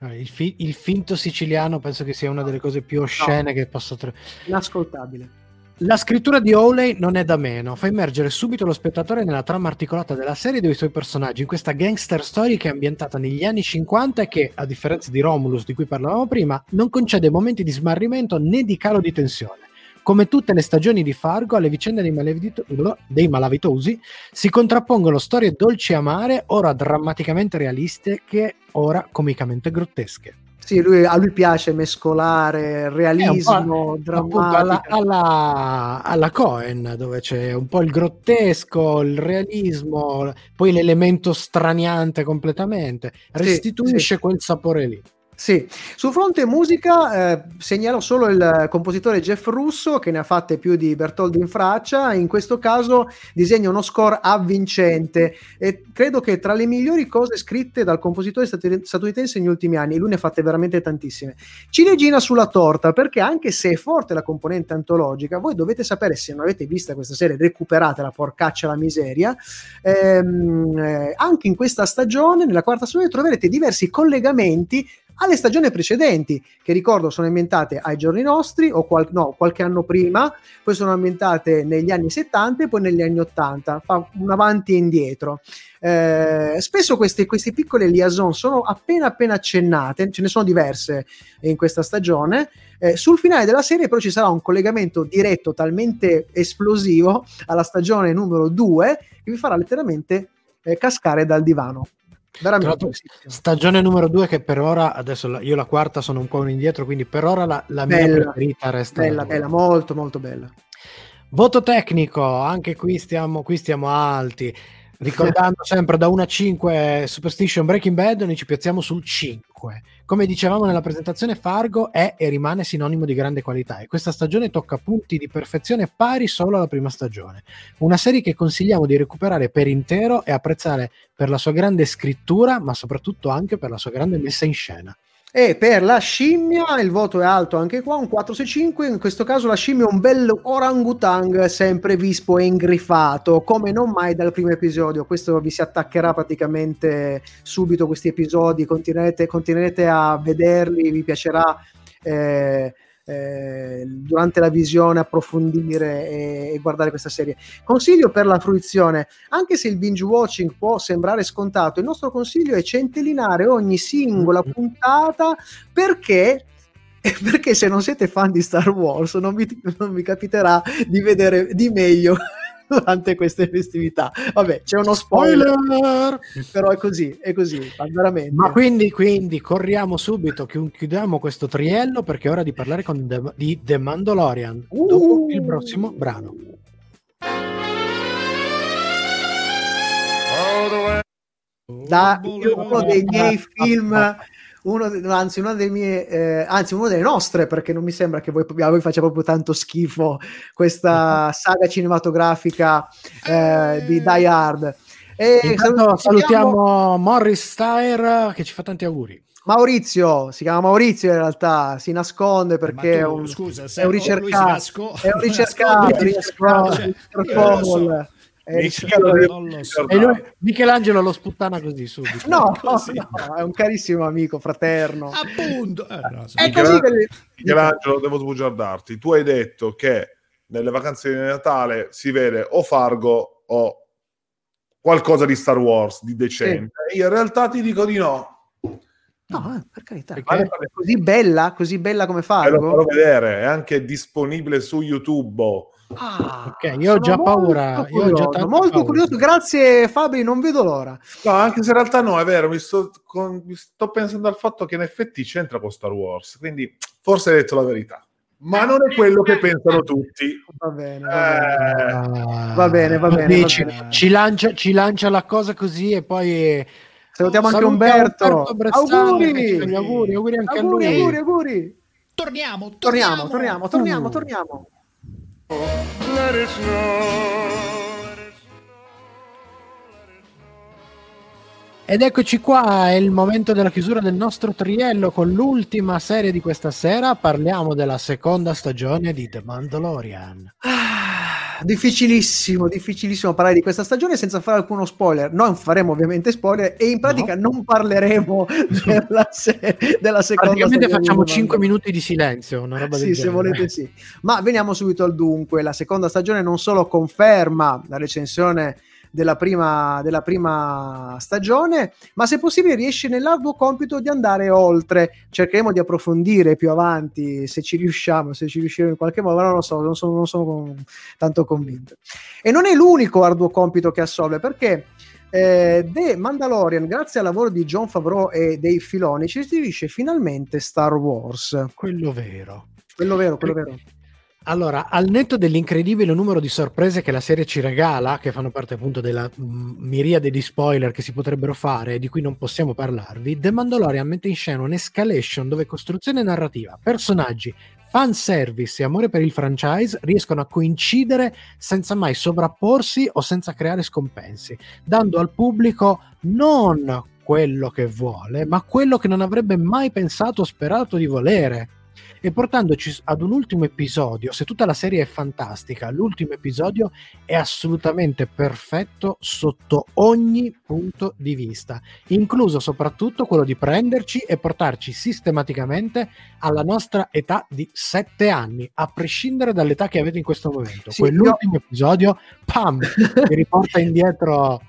Eh, Il, fi- il finto siciliano penso che sia una delle cose più oscene che posso trovare.
Inascoltabile.
La scrittura di Hawley non è da meno, fa immergere subito lo spettatore nella trama articolata della serie e dei suoi personaggi, in questa gangster story che è ambientata negli anni 50 e che, a differenza di Romulus di cui parlavamo prima, non concede momenti di smarrimento né di calo di tensione. Come tutte le stagioni di Fargo, alle vicende dei, malavito- dei malavitosi si contrappongono storie dolci e amare, ora drammaticamente realistiche, ora comicamente grottesche.
Sì, lui- a lui piace mescolare realismo,
appunto alla, alla, alla Cohen, dove c'è un po' il grottesco, il realismo, poi l'elemento straniante completamente, restituisce
sì.
quel sapore lì.
Sì, sul fronte musica eh, segnalo solo il compositore Jeff Russo che ne ha fatte più di Bertoldi in Fraccia, in questo caso disegna uno score avvincente. E credo che tra le migliori cose scritte dal compositore statunitense negli ultimi anni, lui ne ha fatte veramente tantissime. Ciliegina sulla torta perché anche se è forte la componente antologica, voi dovete sapere se non avete vista questa serie, recuperate la porcaccia la miseria, ehm, eh, anche in questa stagione, nella quarta stagione, troverete diversi collegamenti alle stagioni precedenti, che ricordo sono ambientate ai giorni nostri o qual- no, qualche anno prima, poi sono ambientate negli anni 70 e poi negli anni 80, fa un avanti e indietro. Eh, spesso queste, queste piccole liaison sono appena appena accennate, ce ne sono diverse in questa stagione. Eh, sul finale della serie però ci sarà un collegamento diretto talmente esplosivo alla stagione numero 2 che vi farà letteralmente eh, cascare dal divano. Veramente.
stagione numero due che per ora, adesso la- io la quarta sono un po' indietro, quindi per ora la, la mia preferita resta. la
Bella, bella, molto, molto bella.
Voto tecnico, anche qui stiamo, qui stiamo alti. Ricordando [laughs] sempre da 1 a 5 Superstition Breaking Bad, noi ci piazziamo sul 5. Come dicevamo nella presentazione, Fargo è e rimane sinonimo di grande qualità e questa stagione tocca punti di perfezione pari solo alla prima stagione. Una serie che consigliamo di recuperare per intero e apprezzare per la sua grande scrittura, ma soprattutto anche per la sua grande messa in scena.
E per la scimmia il voto è alto anche qua, un 465, in questo caso la scimmia è un bel orangutang sempre vispo e ingrifato, come non mai dal primo episodio, questo vi si attaccherà praticamente subito questi episodi, continuerete, continuerete a vederli, vi piacerà eh, eh, durante la visione approfondire e, e guardare questa serie. Consiglio per la fruizione, anche se il binge watching può sembrare scontato, il nostro consiglio è centellinare ogni singola puntata perché [laughs] perché se non siete fan di Star Wars non vi, non vi capiterà di vedere di meglio [laughs] durante queste festività. Vabbè, c'è uno spoiler,
Spoiler!
però è così, è così, veramente.
Ma quindi, quindi corriamo subito, chi- chiudiamo questo triello perché è ora di parlare con The- di The Mandalorian
Uh.
dopo il prossimo brano.
da uno dei miei film uno, anzi, una delle mie, eh, anzi, una delle nostre, perché non mi sembra che voi, a voi faccia proprio tanto schifo questa [laughs] saga cinematografica eh, di Die Hard. E
Intanto
salut-
salutiamo Morris Steyer che ci fa tanti auguri.
Maurizio, si chiama Maurizio in realtà, si nasconde perché
Ma
è
tu,
un,
scusa,
è un ricercato,
nasco-
è un [laughs] ricercato,
nasconde-
ricercato,
Cioè,
ricercato-
chiedo-
Non lo so.
E lui, Michelangelo lo sputtana così subito.
No,
Così.
no, è un carissimo amico, fraterno.
Appunto. Eh, no,
È
Michela-
così che...
Michelangelo, devo sbugiardarti. Tu hai detto che nelle vacanze di Natale si vede o Fargo o qualcosa di Star Wars di decente. Io in realtà ti dico di no.
No, eh, per carità.
Perché?
Così bella, così bella come
Ve lo farò
Fargo.
vedere, è anche disponibile su YouTube.
Ah,
Ok, io ho già paura,
Molto
io ho già
curioso, molto
paura.
curioso. Grazie Fabri, non vedo l'ora.
No, anche se in realtà no, è vero, mi sto, con- mi sto pensando al fatto che in effetti c'entra con Star Wars, quindi forse hai detto la verità. Ma non è quello che pensano tutti.
Va bene, va bene.
Eh,
Va bene, va bene, va
dici,
bene.
Ci, lancia, ci lancia la cosa così e poi
Salutiamo anche Umberto.
Brezzani,
Auguri.
ci auguri, auguri anche
auguri,
a lui.
auguri, auguri.
Torniamo,
Torniamo, torniamo, torniamo,
Uh.
torniamo.
Ed eccoci qua, è il momento della chiusura del nostro triello con l'ultima serie di questa sera. Parliamo della seconda stagione di The Mandalorian.
Ah, difficilissimo, difficilissimo parlare di questa stagione senza fare alcuno spoiler. Non faremo ovviamente spoiler e in pratica
No.
non parleremo della, se- della seconda
Praticamente facciamo
di
5
Mandalorian.
minuti di silenzio, una roba del
Sì, se
genere.
volete sì. Ma veniamo subito al dunque. La seconda stagione non solo conferma la recensione della prima, della prima stagione, ma se possibile riesce nell'arduo compito di andare oltre. Cercheremo di approfondire più avanti se ci riusciamo, se ci riusciremo in qualche modo, ma non lo so, non sono, non sono tanto convinto. E non è l'unico arduo compito che assolve, perché eh, The Mandalorian, grazie al lavoro di John Favreau e dei Filoni, ci restituisce finalmente Star Wars.
Quello vero.
Quello vero, quello vero.
Allora, al netto dell'incredibile numero di sorprese che la serie ci regala, che fanno parte appunto della mm, miriade di spoiler che si potrebbero fare e di cui non possiamo parlarvi, The Mandalorian mette in scena un'escalation dove costruzione narrativa, personaggi, fanservice e amore per il franchise riescono a coincidere senza mai sovrapporsi o senza creare scompensi, dando al pubblico non quello che vuole, ma quello che non avrebbe mai pensato o sperato di volere e portandoci ad un ultimo episodio. Se tutta la serie è fantastica, l'ultimo episodio è assolutamente perfetto sotto ogni punto di vista, incluso soprattutto quello di prenderci e portarci sistematicamente alla nostra età di 7 anni, a prescindere dall'età che avete in questo momento.
Sì,
Quell'ultimo episodio, pam, [laughs] ti riporta indietro.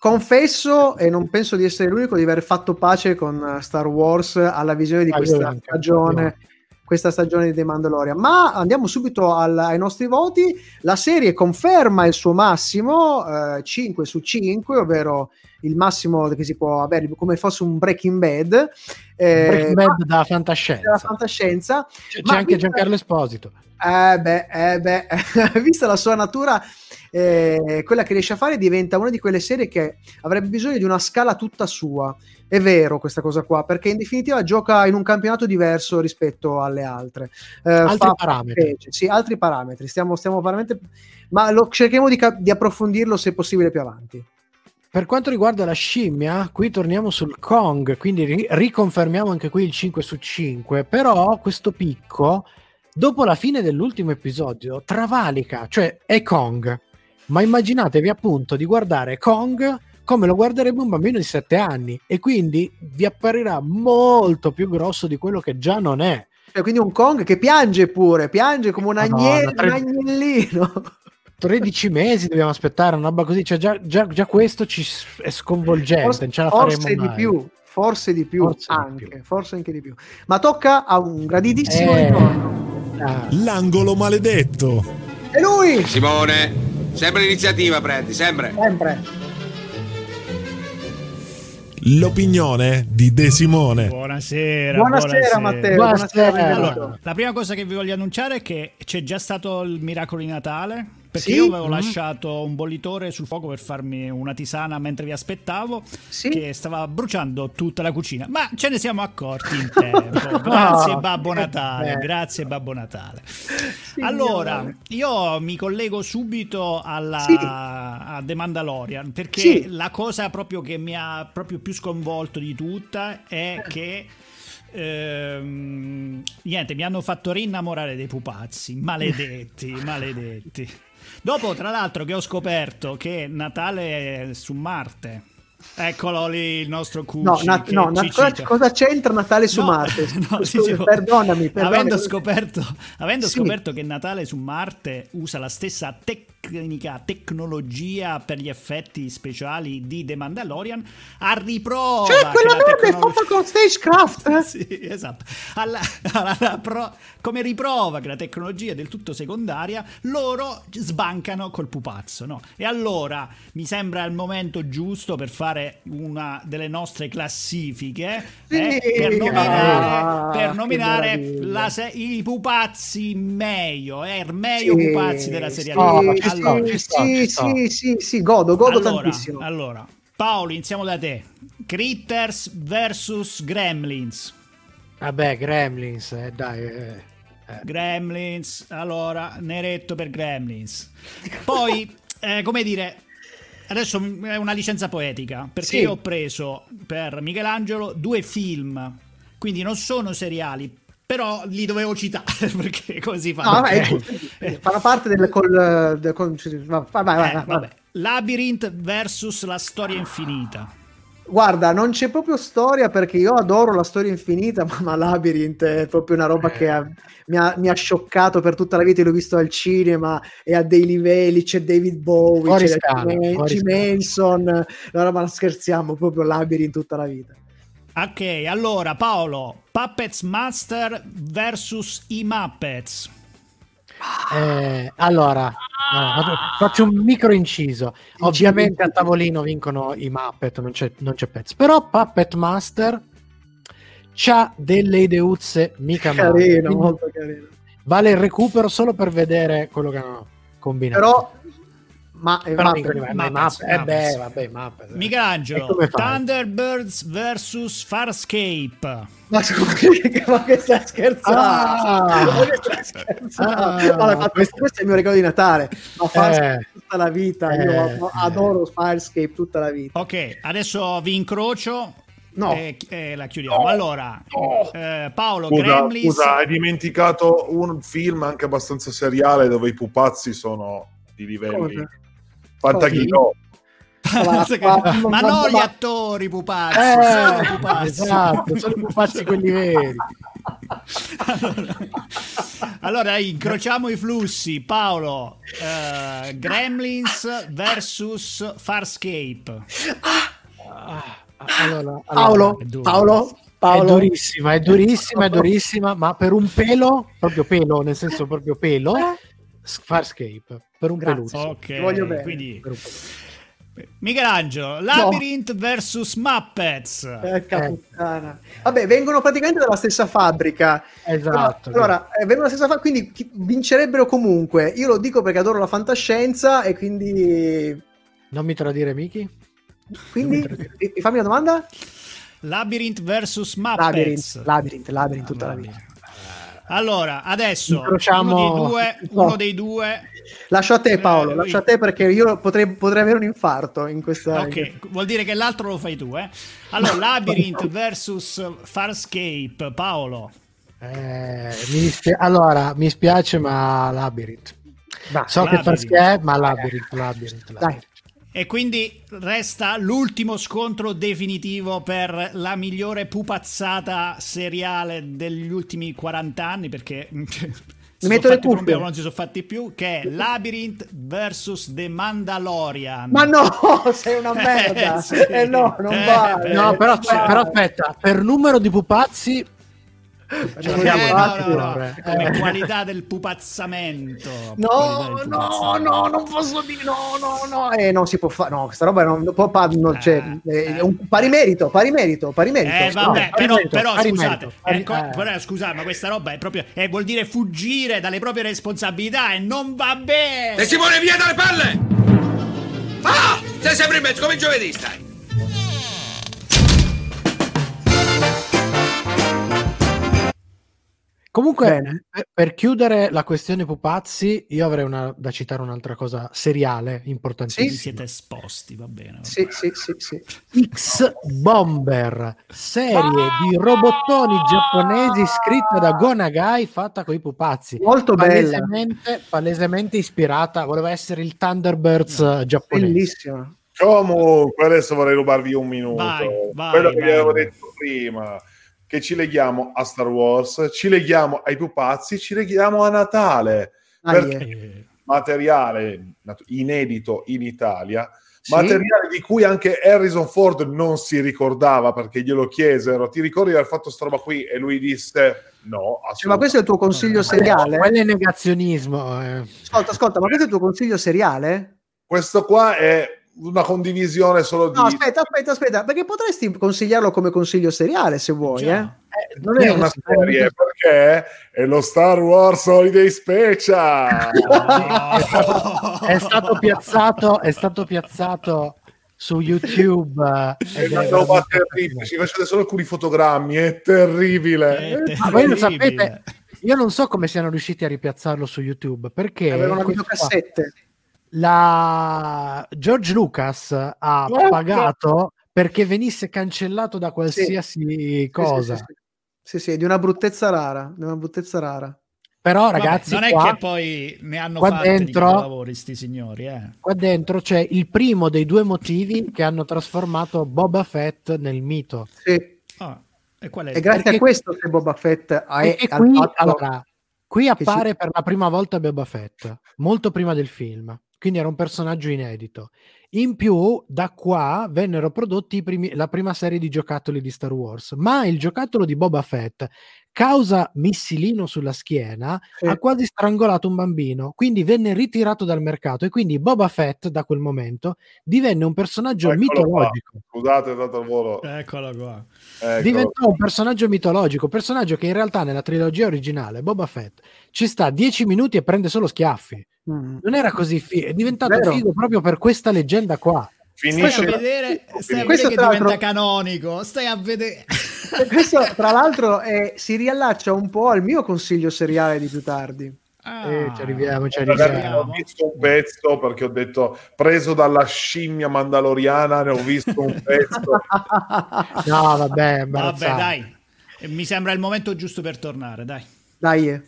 Confesso, e non penso di essere l'unico, di aver fatto pace con Star Wars alla visione di
Ah, io
questa stagione. Questa stagione di The Mandalorian, ma andiamo subito al- ai nostri voti. La serie conferma il suo massimo eh, 5 su 5, ovvero il massimo che si può avere come fosse un Breaking Bad. eh,
Breaking Bad da fantascienza.
della fantascienza.
C'è, c'è anche Giancarlo Esposito.
Eh beh, eh beh, [laughs] vista la sua natura, eh, quella che riesce a fare diventa una di quelle serie che avrebbe bisogno di una scala tutta sua. È vero questa cosa qua, perché in definitiva gioca in un campionato diverso rispetto alle altre. Eh,
Altri parametri.
fattispecie, Sì, altri parametri. Stiamo, stiamo veramente... Ma lo, cerchiamo di, cap- di approfondirlo se possibile più avanti.
Per quanto riguarda la scimmia, qui torniamo sul Kong, quindi ri- riconfermiamo anche qui il 5 su 5, però questo picco, dopo la fine dell'ultimo episodio, travalica, cioè è Kong, ma immaginatevi appunto di guardare Kong come lo guarderebbe un bambino di 7 anni e quindi vi apparirà molto più grosso di quello che già non è.
Cioè, quindi un Kong che piange pure, piange come un, agnello,
tre-
un agnellino.
13 mesi dobbiamo aspettare una roba così, cioè già, già- già questo ci è sconvolgente, non ce la faremo
forse di
mai.
più, forse di più,
Forse di
anche,
più.
forse anche di più. Ma tocca a un graditissimo
Eh.
ritorno.
Ah.
L'angolo maledetto.
E lui,
Simone, sempre l'iniziativa prendi, sempre.
sempre.
L'opinione di De Simone.
Buonasera.
Buonasera, Matteo.
Buonasera.
benvenuto.
Allora, la prima cosa che vi voglio annunciare è che c'è già stato il miracolo di Natale. Perché
Sì?
io avevo
Mhm.
lasciato un bollitore sul fuoco per farmi una tisana mentre vi aspettavo,
Sì?
che stava bruciando tutta la cucina. Ma ce ne siamo accorti in [laughs] tempo. Grazie,
Ah,
Babbo Natale. Grazie, Babbo Natale.
Signore.
Allora, io mi collego subito alla,
Sì.
a The Mandalorian perché
Sì.
la cosa proprio che mi ha proprio più sconvolto di tutta è che ehm, niente, mi hanno fatto rinnamorare dei pupazzi, maledetti, [laughs] maledetti. Dopo, tra l'altro, che ho scoperto che Natale è su Marte. Eccolo lì il nostro Cucci
No, na-
che
no,
ci
na- cosa, c'entra Natale su
No,
Marte? [laughs]
no,
Scusa,
dicevo,
perdonami, perdonami.
Avendo scoperto, avendo
Sì.
scoperto che Natale su Marte usa la stessa tecnica, tecnologia per gli effetti speciali di The Mandalorian, a riprova
Cioè, quella che è
tecnologia-
fatta con Stagecraft. eh? [laughs]
sì, esatto. Alla- alla- alla pro- come riprova che la tecnologia è del tutto secondaria, loro sbancano col pupazzo, no? E allora mi sembra il momento giusto per fare una delle nostre classifiche eh,
Sì.
per nominare,
Ah,
per nominare se- i pupazzi meglio, eh, il meglio
Sì,
pupazzi della serie
sì.
Ci sta,
Allora,
ci sta,
sì,
ci sta.
sì, sì, sì, godo, godo
allora,
tantissimo.
allora, Paolo, iniziamo da te. Critters vs Gremlins.
Vabbè, Gremlins, eh, dai. eh, eh.
Gremlins, allora, neretto per Gremlins. Poi, [laughs] eh, come dire, adesso è una licenza poetica, perché
Sì.
io ho preso per Michelangelo due film, quindi non sono seriali, però li dovevo citare [laughs] perché così fa.
No, vabbè, eh, fanno parte del col, del col- vai, vai, vai,
Eh, vabbè. Labyrinth versus la storia infinita.
Guarda, non c'è proprio storia perché io adoro la storia infinita, [laughs] ma, ma Labyrinth è proprio una roba che ha- mi, ha, mi ha scioccato per tutta la vita. Io l'ho visto al cinema e a dei livelli. C'è David Bowie,
Fuori
c'è
scala,
Jim,
fuori
Jim
scala.
Henson. No, no, ma scherziamo, proprio Labyrinth tutta la vita.
Ok, allora Paolo, Puppets Master versus i Muppets.
Eh, allora, no, faccio- faccio un micro inciso. Ovviamente al tavolino vincono i Muppet, non c'è, non c'è pezzo. Però Puppet Master c'ha delle ideuzze mica male.
Carino,
Quindi
molto carino.
Vale il recupero solo per vedere quello che hanno combinato.
Però, ma, eh,
i
Muppets,
Muppet- eh
Muppets.
beh, vabbè, i Muppet. E
Michelangelo,
come?
Thunderbirds versus Farscape.
ma scusi, [laughs] ma che stai scherzando?
Ah. [laughs]
Ma che stai scherzando?
Ah.
No, infatti, questo, questo è il mio regalo di Natale. Ma Farscape
Eh.
tutta la vita.
Eh.
Io adoro Farscape tutta la vita.
Ok, adesso vi incrocio
No.
e, e la chiudiamo. Allora, eh, Paolo,
Scusa,
Gremlins.
scusa, hai dimenticato un film anche abbastanza seriale dove i pupazzi sono di livelli
Cosa?
Fantaghino.
Ma-
non gli attori pupazzi,
Eh,
sono i pupazzi.
esatto, sono i pupazzi quelli veri.
allora, allora, incrociamo i flussi. Paolo, eh, Gremlins versus Farscape.
Allora,
Paolo,
È duro.
Paolo,
È
Paolo.
durissima, è durissima, è durissima, ma per un pelo, proprio pelo, nel senso proprio pelo, Farscape, per un
Grazie.
Ok,
Ti voglio bene.
quindi
Per un peluccio.
Michelangelo, Labyrinth versus Muppets.
Eh, puttana. Vabbè, vengono praticamente dalla stessa fabbrica.
Esatto.
Allora, eh, vengono dalla stessa fabbrica, quindi chi- vincerebbero comunque. Io lo dico perché adoro la fantascienza e quindi...
Non mi tradire, Miki?
Quindi, mi- fammi una domanda?
Labyrinth versus Muppets.
Labyrinth, Labyrinth, Labyrinth tutta la vita.
Allora, adesso
Incrociamo-
uno dei due,
No.
uno dei due
Lascio a te Paolo,
Eh,
lascio a te perché io potrei, potrei avere un infarto in questa...
Ok, vuol dire che l'altro lo fai tu, eh? Allora, Labyrinth versus Farscape, Paolo.
Eh, mi dispia- allora, mi spiace, ma Labyrinth.
Dai,
So che
Labyrinth.
Farscape, ma Labyrinth, Labyrinth, Labyrinth.
E quindi resta l'ultimo scontro definitivo per la migliore pupazzata seriale degli ultimi 40 anni, perché si [laughs] sono
metto le cuffie.
non si sono fatti più, che è Labyrinth versus The Mandalorian.
Ma no, [laughs] sei una [laughs] merda!
Eh, sì.
Eh no, non
Eh,
vale!
No, però,
Vai.
però aspetta, per numero di pupazzi
Eh,
l'abbiamo
no, no, no, come
Eh.
qualità del pupazzamento.
No,
del
no,
pupazzamento.
no, non posso dire no, no, no. Eh, non si può fare. No, questa roba non, non può pa- non c'è.
Eh,
eh,
eh.
è un pari merito, pari merito, pari merito.
Eh vabbè,
No,
però,
merito,
però
pari
scusate,
merito, pari- eh.
però, scusate, ma questa roba è proprio eh, vuol dire fuggire dalle proprie responsabilità e non va bene.
E Simone via dalle palle! Ah! Sei sempre in mezzo come giovedì stai!
Comunque,
Bene.
per- per chiudere la questione pupazzi, io avrei una- da citare un'altra cosa seriale, importantissima.
siete esposti, va bene. va
Sì, sì, sì, sì.
X Bomber, serie di robottoni giapponesi scritta da Gonagai, fatta con i pupazzi.
Molto bella.
Palesemente, palesemente ispirata, voleva essere il Thunderbirds eh, giapponese.
Bellissima.
Comunque, adesso vorrei rubarvi un minuto.
Vai, vai,
Quello che vi
vai.
avevo detto prima, che ci leghiamo a Star Wars, ci leghiamo ai pupazzi, ci leghiamo a Natale.
Ah,
Perché
yeah.
Materiale inedito in Italia,
Sì.
materiale di cui anche Harrison Ford non si ricordava perché glielo chiesero, ti ricordi di aver fatto sta roba qui? E lui disse no,
Cioè, ma questo è il tuo consiglio
Eh,
seriale?
Quello è negazionismo. eh.
Ascolta, ascolta, ma questo è il tuo consiglio seriale?
Questo qua è una condivisione solo di...
No, aspetta, aspetta, aspetta, perché potresti consigliarlo come consiglio seriale se vuoi, eh?
Eh, non è una serie perché è lo Star Wars Holiday Special. [laughs]
È stato piazzato, è stato piazzato su YouTube. eh,
È una
è
roba terribile. Ci facete solo alcuni fotogrammi, è terribile.
È
Ma voi lo sapete? Io non so come siano riusciti a ripiazzarlo su YouTube perché
Aveva una
questo qua-
videocassette.
La George Lucas ha
Oh,
pagato perché venisse cancellato da qualsiasi
Sì,
cosa.
sì, sì, sì. Sì, sì, di una bruttezza rara, di una bruttezza rara.
Però
Vabbè,
ragazzi,
non è
qua,
che poi ne hanno
qua
fatte di
dentro-
lavori sti signori, eh.
qua dentro c'è il primo dei due motivi che hanno trasformato Boba Fett nel mito.
Sì.
Ah, e qual è
E grazie
Perché-
a questo che Boba Fett ha,
E, e qui,
fatto-
allora, qui appare
ci-
per la prima volta Boba Fett, molto prima del film, quindi era un personaggio inedito. In più, da qua vennero prodotti i primi- la prima serie di giocattoli di Star Wars, ma il giocattolo di Boba Fett, causa missilino sulla schiena,
Sì.
ha quasi strangolato un bambino, quindi venne ritirato dal mercato e quindi Boba Fett da quel momento divenne un personaggio
Eccolo qua.
mitologico.
Scusate, è dato il volo.
Eccolo qua.
Ecco.
Diventò un personaggio mitologico, personaggio che in realtà nella trilogia originale, Boba Fett, ci sta 10 minuti e prende solo schiaffi.
Mm.
Non era così figo, è diventato
Vero.
figo proprio per questa leggenda qua.
Stai a
Finisce
vedere, stai a
Questo
vedere che diventa canonico. Stai a vedere.
Questo, tra l'altro, è- si riallaccia un po' al mio consiglio seriale di più tardi.
Ah,
Eh, ci arriviamo, ci
Ragazzi,
arriviamo.
ho visto un pezzo perché ho detto preso dalla scimmia mandaloriana ne ho visto un pezzo [laughs]
No, vabbè,
Vabbè, dai. Mi sembra il momento giusto per tornare, dai.
Dai, eh.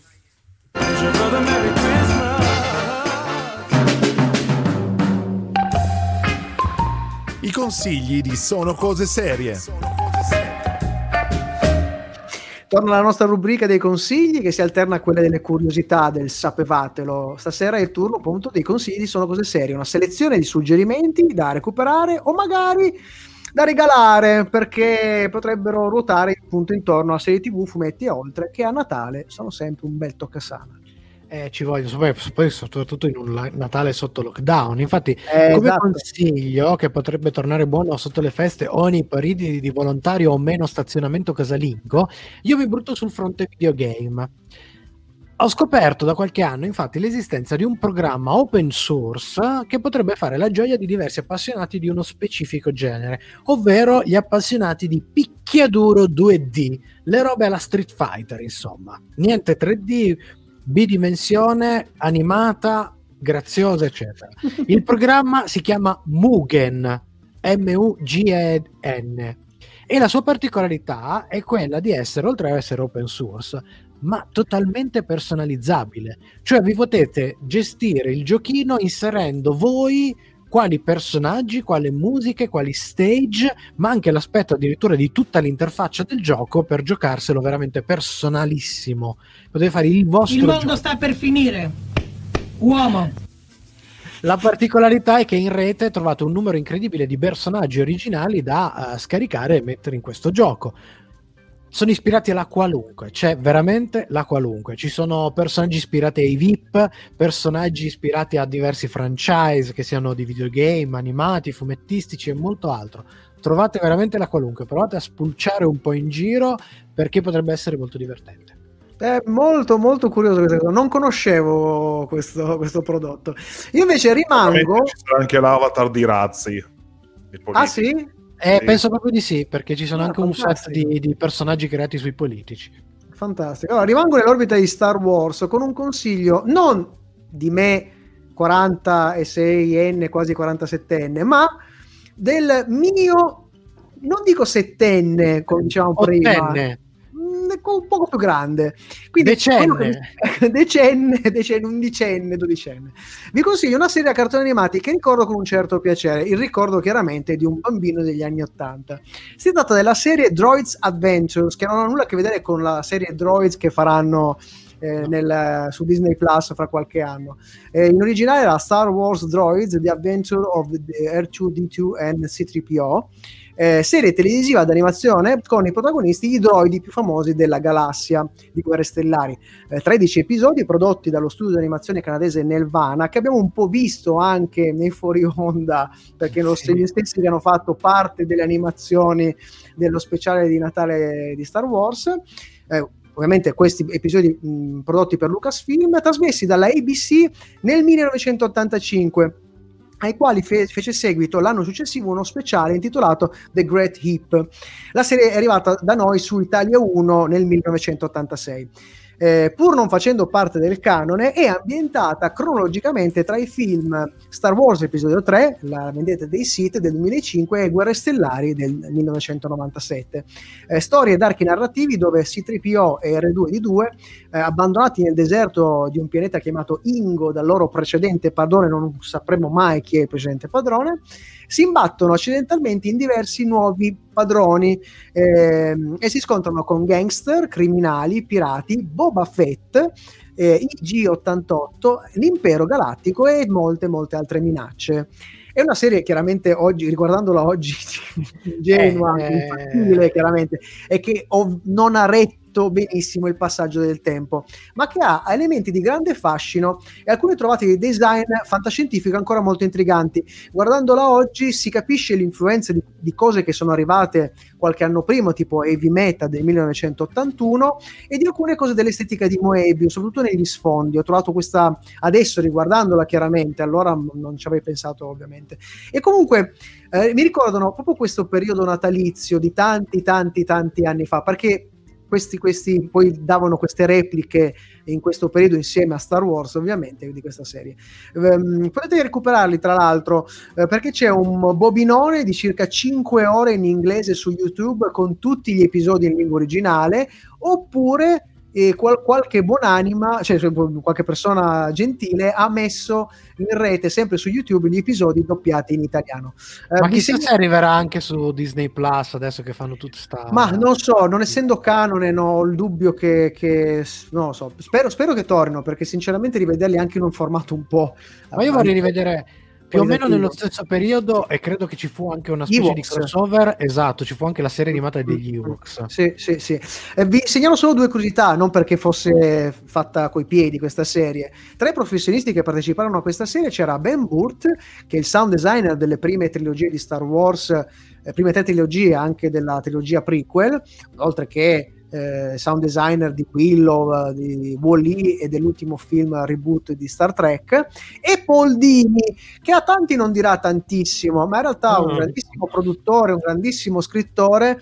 I consigli di Sono Cose Serie.
Torna alla nostra rubrica dei consigli che si alterna a quella delle curiosità del sapevatelo. Stasera è il turno appunto dei consigli sono cose serie, una selezione di suggerimenti da recuperare o magari da regalare perché potrebbero ruotare appunto intorno a serie tv, fumetti e oltre che a Natale sono sempre un bel toccasana.
Eh, ci voglio, poi, poi soprattutto in un la- Natale sotto lockdown. Infatti,
Eh,
come
esatto.
consiglio che potrebbe tornare buono sotto le feste ogni paridi di volontario o meno stazionamento casalingo, io mi butto sul fronte videogame. Ho scoperto da qualche anno, infatti, l'esistenza di un programma open source che potrebbe fare la gioia di diversi appassionati di uno specifico genere, ovvero gli appassionati di picchiaduro 2D, le robe alla Street Fighter, insomma. Niente 3D, bidimensione, animata, graziosa, eccetera. Il programma si chiama Mugen, M-U-G-E-N, e la sua particolarità è quella di essere, oltre ad essere open source, ma totalmente personalizzabile. Cioè vi potete gestire il giochino inserendo voi quali personaggi, quali musiche, quali stage, ma anche l'aspetto addirittura di tutta l'interfaccia del gioco per giocarselo veramente personalissimo. Potete fare il vostro
Il mondo
gioco.
sta per finire. Uomo.
La particolarità è che in rete trovate un numero incredibile di personaggi originali da eh, scaricare e mettere in questo gioco. Sono ispirati alla qualunque, c'è veramente la qualunque. Ci sono personaggi ispirati ai VIP, personaggi ispirati a diversi franchise, che siano di videogame, animati, fumettistici e molto altro. Trovate veramente la qualunque, provate a spulciare un po' in giro perché potrebbe essere molto divertente.
È molto molto curioso questa cosa. Non conoscevo questo, questo prodotto. Io invece rimango.
sarà anche l'avatar di Razzi.
Ah sì?
Eh, penso proprio di sì, perché ci sono
Ah,
anche un set
fantastico.
di, di personaggi creati sui politici.
Fantastico. Allora, rimango nell'orbita di Star Wars con un consiglio non di me 46enne, quasi 47enne, ma del mio, non dico settenne, come prima,
Ottenne.
mm, un poco più grande. Quindi,
Decenne.
che- [laughs] decenne, decenne, undicenne, dodicenne. Vi consiglio una serie a cartoni animati che ricordo con un certo piacere. Il ricordo chiaramente di un bambino degli anni Ottanta. Si tratta della serie Droids Adventures, che non ha nulla a che vedere con la serie Droids che faranno eh, nel- su Disney Plus fra qualche anno. Eh, in originale era Star Wars Droids, The Adventure of the R2D2 and C3PO. Eh, serie televisiva d'animazione con i protagonisti i droidi più famosi della galassia di Guerre Stellari. Eh, 13 episodi prodotti dallo studio di animazione canadese Nelvana, che abbiamo un po' visto anche nei fuori onda, perché lo
Sì.
gli stessi che hanno fatto parte delle animazioni dello speciale di Natale di Star Wars. Eh, ovviamente questi episodi mh, prodotti per Lucasfilm, trasmessi dalla ABC nel 1985 ai quali fe- fece seguito l'anno successivo uno speciale intitolato The Great Heap. La serie è arrivata da noi su Italia 1 nel 1986. Eh, pur non facendo parte del canone, è ambientata cronologicamente tra i film Star Wars Episodio 3, La vendetta dei Sith del 2005 e Guerre Stellari del 1997. Eh, storie ed archi narrativi dove C3PO e R2D2, eh, abbandonati nel deserto di un pianeta chiamato Ingo dal loro precedente padrone, non sapremo mai chi è il precedente padrone, si imbattono accidentalmente in diversi nuovi padroni ehm, e si scontrano con gangster, criminali, pirati, Boba Fett, eh, IG-88, l'impero galattico e molte molte altre minacce. È una serie chiaramente oggi, riguardandola oggi, [laughs] ingenua,
Eh,
infantile chiaramente, e che ho- non ha retto benissimo il passaggio del tempo, ma che ha elementi di grande fascino e alcune trovate di design fantascientifico ancora molto intriganti. Guardandola oggi si capisce l'influenza di, di cose che sono arrivate qualche anno prima, tipo Heavy Meta del 1981, e di alcune cose dell'estetica di Moebius, soprattutto negli sfondi. Ho trovato questa adesso riguardandola chiaramente, allora non ci avrei pensato ovviamente. E comunque eh, mi ricordano proprio questo periodo natalizio di tanti, tanti, tanti anni fa, perché questi, questi poi davano queste repliche in questo periodo insieme a Star Wars, ovviamente, di questa serie. Ehm, potete recuperarli, tra l'altro, eh, perché c'è un bobinone di circa 5 ore in inglese su YouTube con tutti gli episodi in lingua originale, oppure e qual- qualche buonanima, cioè qualche persona gentile ha messo in rete sempre su YouTube gli episodi doppiati in italiano. Eh,
Ma chissà se arriverà anche su Disney Plus adesso che fanno tutta sta.
ma non so, non essendo canone, no, ho il dubbio che, che- non lo so. Spero, spero che tornino perché, sinceramente, rivederli anche in un formato un po'.
Ma io vorrei rivedere più o meno nello stesso periodo e credo che ci fu anche una specie di
Ewoks.
crossover. Esatto, ci fu anche la serie animata degli Ewoks.
Sì, sì, sì. Eh, vi segnalo solo due curiosità, non perché fosse fatta coi piedi questa serie. Tra i professionisti che parteciparono a questa serie c'era Ben Burt, che è il sound designer delle prime trilogie di Star Wars, eh, prime tre trilogie anche della trilogia prequel, oltre che eh, sound designer di Willow, eh, di Wall-E e dell'ultimo film reboot di Star Trek, e Paul Dini, che a tanti non dirà tantissimo, ma in realtà è un
Mm.
grandissimo produttore, un grandissimo scrittore,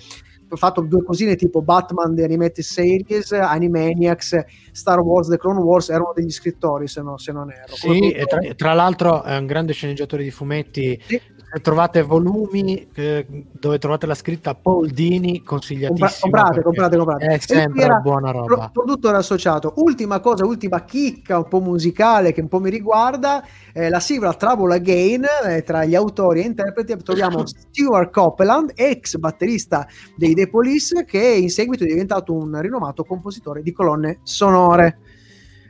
ha fatto due cosine tipo Batman The Animated Series, Animaniacs, Star Wars The Clone Wars, era uno degli scrittori se, no- se non erro.
Sì, tra, tra l'altro è un grande sceneggiatore di fumetti.
Sì.
Se trovate volumi eh, dove trovate la scritta Paul Dini,
Compra-
consigliatissimo.
comprate, comprate, comprate.
È sempre
era
buona roba.
produttore associato. Ultima cosa, ultima chicca un po' musicale che un po' mi riguarda, eh, la sigla Trouble Again, eh, tra gli autori e interpreti troviamo [laughs] Stuart Copeland, ex batterista dei The Police, che in seguito è diventato un rinomato compositore di colonne sonore.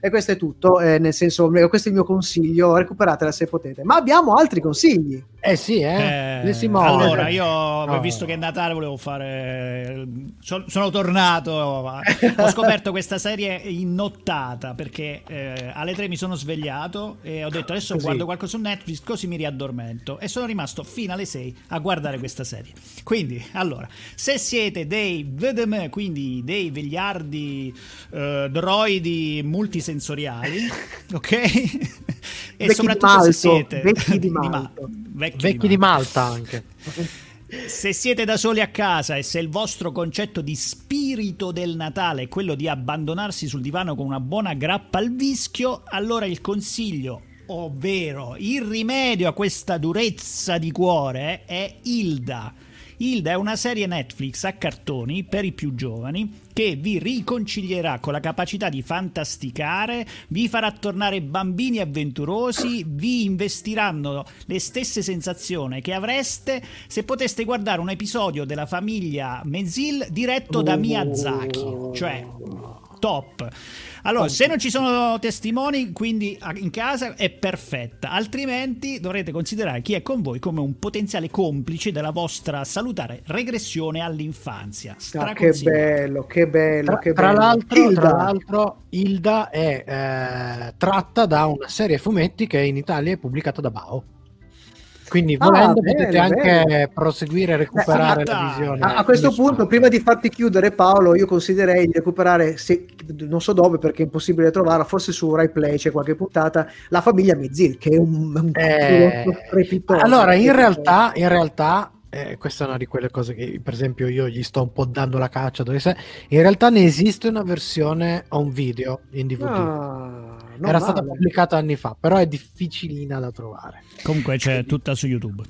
E questo è tutto, eh, nel senso, questo è il mio consiglio, recuperatela se potete. Ma abbiamo altri consigli.
Eh sì, eh.
Eh, allora, io
No.
visto che è Natale volevo fare. so- sono tornato. Ho scoperto questa serie in nottata perché eh, alle 3 mi sono svegliato e ho detto adesso
Così.
guardo qualcosa su Netflix così mi riaddormento. E sono rimasto fino alle 6 a guardare questa serie. Quindi, allora, se siete dei VDM, quindi dei vegliardi eh, droidi multisensoriali, [laughs] ok? E
Vecchi
soprattutto
di Malto,
se siete
vecchi [laughs] di
Ma-
Malto.
vecchi
Vecchi di Malta anche. [laughs]
se siete da soli a casa e se il vostro concetto di spirito del Natale è quello di abbandonarsi sul divano con una buona grappa al vischio, allora il consiglio, ovvero il rimedio a questa durezza di cuore, è Hilda. Hilda è una serie Netflix a cartoni per i più giovani che vi riconcilierà con la capacità di fantasticare, vi farà tornare bambini avventurosi, vi investiranno le stesse sensazioni che avreste se poteste guardare un episodio della famiglia Menzil diretto da Miyazaki, cioè top. Allora, se non ci sono testimoni, quindi in casa è perfetta, altrimenti dovrete considerare chi è con voi come un potenziale complice della vostra salutare regressione all'infanzia.
Ah, che bello, che bello,
Tra,
che
tra
bello.
l'altro,
Hilda.
tra l'altro, Hilda è eh, tratta da una serie fumetti che in Italia è pubblicata da Bao. Quindi
Ah,
volendo
bene,
potete anche
bene.
proseguire e recuperare
Beh,
la
ah,
visione.
A, a questo punto,
Spao.
prima di farti chiudere, Paolo, io considererei di recuperare, se, non so dove perché è impossibile trovarla, forse su Rai Play c'è qualche puntata, La famiglia Mezzil, che è un, un
Eh, allora, in realtà, in realtà eh, questa è una di quelle cose che, per esempio, io gli sto un po' dando la caccia. Dove sei. In realtà ne esiste una versione on video in DVD.
Ah,
Era stata
male.
pubblicata anni fa, però è difficilina da trovare.
Comunque c'è tutta su YouTube.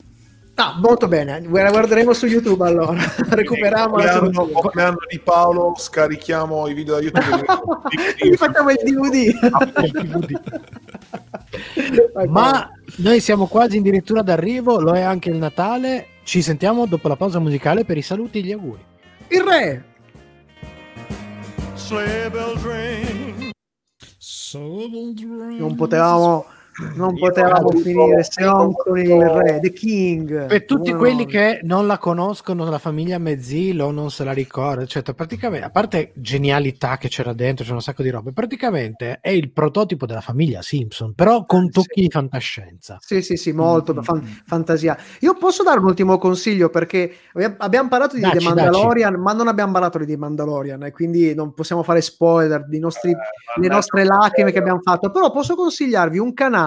Ah, molto bene, la guarderemo su YouTube allora. [laughs] [laughs] Recuperiamo
Compleanno,
YouTube.
compleanno di Paolo, scarichiamo i video da YouTube. [laughs]
Quindi facciamo il DVD.
Ma noi siamo quasi addirittura d'arrivo, lo è anche il Natale. Ci sentiamo dopo la pausa musicale per i saluti e gli auguri.
Il re. Non potevamo, non potevamo finire se non con il re, The King.
Per tutti
Come
quelli
no?
che non la conoscono, la famiglia Mezzil o non se la ricorda, eccetera, praticamente, a parte genialità che c'era dentro, c'è un sacco di robe, praticamente è il prototipo della famiglia Simpson, però con tocchi di fantascienza.
Sì, sì, sì, molto fan- fantasia. Io posso dare un ultimo consiglio perché abbiamo- parlato di
Dacci,
The Mandalorian, ma non abbiamo parlato di The Mandalorian e quindi non possiamo fare spoiler di nostri, le nostre lacrime che abbiamo fatto. Però posso consigliarvi un canale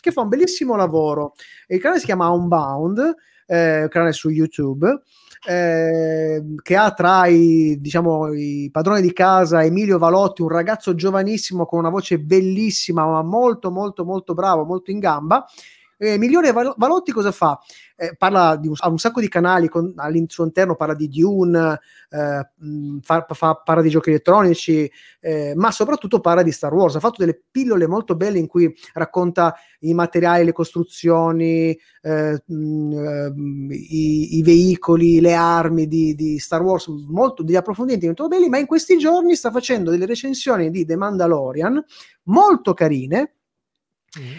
che fa un bellissimo lavoro. Il canale si chiama Unbound, eh, canale su YouTube. eh, che ha tra i, diciamo, i padroni di casa Emilio Valotti, un ragazzo giovanissimo con una voce bellissima, ma molto, molto, molto bravo, molto in gamba. Eh, Emilio Val- Valotti cosa fa? Eh, parla di un, ha un sacco di canali con, al suo interno, parla di Dune, eh, mh, fa- fa- parla di giochi elettronici, eh, ma soprattutto parla di Star Wars. Ha fatto delle pillole molto belle in cui racconta i materiali, le costruzioni, eh, mh, ehm, i, i veicoli, le armi di, di Star Wars, molto, degli approfondimenti molto belli, ma in questi giorni sta facendo delle recensioni di The Mandalorian molto carine,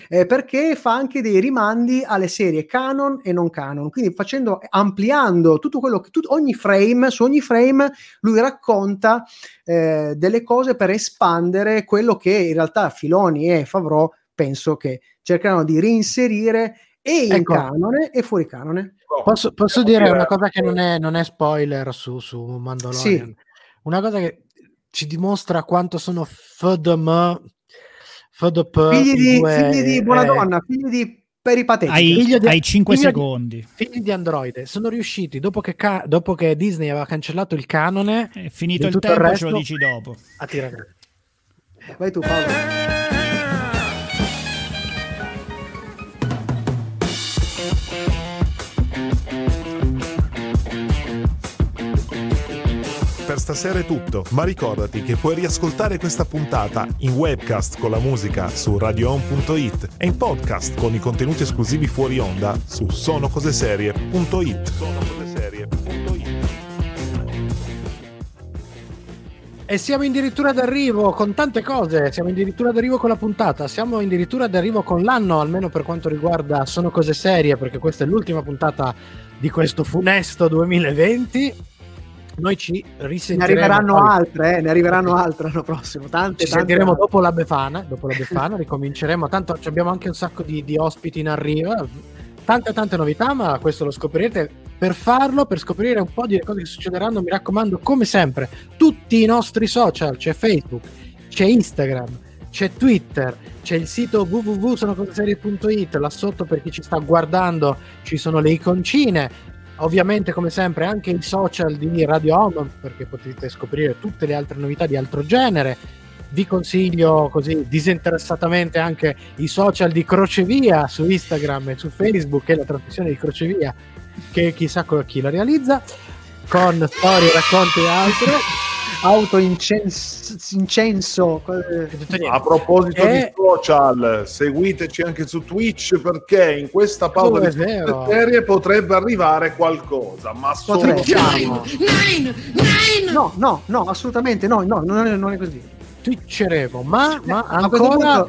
eh, perché fa anche dei rimandi alle serie canon e non canon, quindi facendo, ampliando tutto quello che tut- ogni frame, su ogni frame lui racconta eh, delle cose per espandere quello che in realtà Filoni e Favreau penso che cercheranno di reinserire e in
Ecco.
canone e fuori canone.
Posso, posso dire una cosa che non è, non è spoiler su, su Mandalorian?
Sì.
Una cosa che ci dimostra quanto sono FDM,
Figli di,
due,
figli di buona
eh,
donna, figli di peripatetici.
Hai,
Figlio di-
hai 5
figlio di-
secondi.
figli di Android sono riusciti dopo che, ca- dopo che Disney aveva cancellato il canone
È finito
di
il tempo,
resto,
ce lo dici dopo.
a tirare.
Vai tu Paolo.
Stasera è tutto, ma ricordati che puoi riascoltare questa puntata in webcast con la musica su radioon.it e in podcast con i contenuti esclusivi fuori onda su sonocoseserie.it.
E siamo addirittura d'arrivo con tante cose, siamo addirittura d'arrivo con la puntata, siamo addirittura d'arrivo con l'anno, almeno per quanto riguarda Sono cose serie, perché questa è l'ultima puntata di questo funesto 2020. Noi ci
Ne
risentiremo.
arriveranno
poi-
altre, eh, ne arriveranno altre l'anno prossimo. Tante,
Ci
tante
sentiremo dopo la Befana, dopo la Befana ricominceremo, tanto ci abbiamo anche un sacco di, di ospiti in arrivo, tante tante novità, ma questo lo scoprirete. Per farlo, per scoprire un po' di cose che succederanno, mi raccomando, come sempre, tutti i nostri social, c'è Facebook, c'è Instagram, c'è Twitter, c'è il sito www.sonocoseserie.it, là sotto per chi ci sta guardando ci sono le iconcine, ovviamente come sempre anche i social di Radio Home perché potete scoprire tutte le altre novità di altro genere. Vi consiglio così disinteressatamente anche i social di Crocevia su Instagram e su Facebook e la trasmissione di Crocevia che chissà chi la realizza con storie, racconti e altro
Auto incenso,
A proposito
Eh.
di social, seguiteci anche su Twitch perché in questa pausa
Oh,
di serie potrebbe arrivare qualcosa, ma solo
Potremmo. No, no, no, assolutamente no, no, non è, non è così.
twitcheremo ma, ma ancora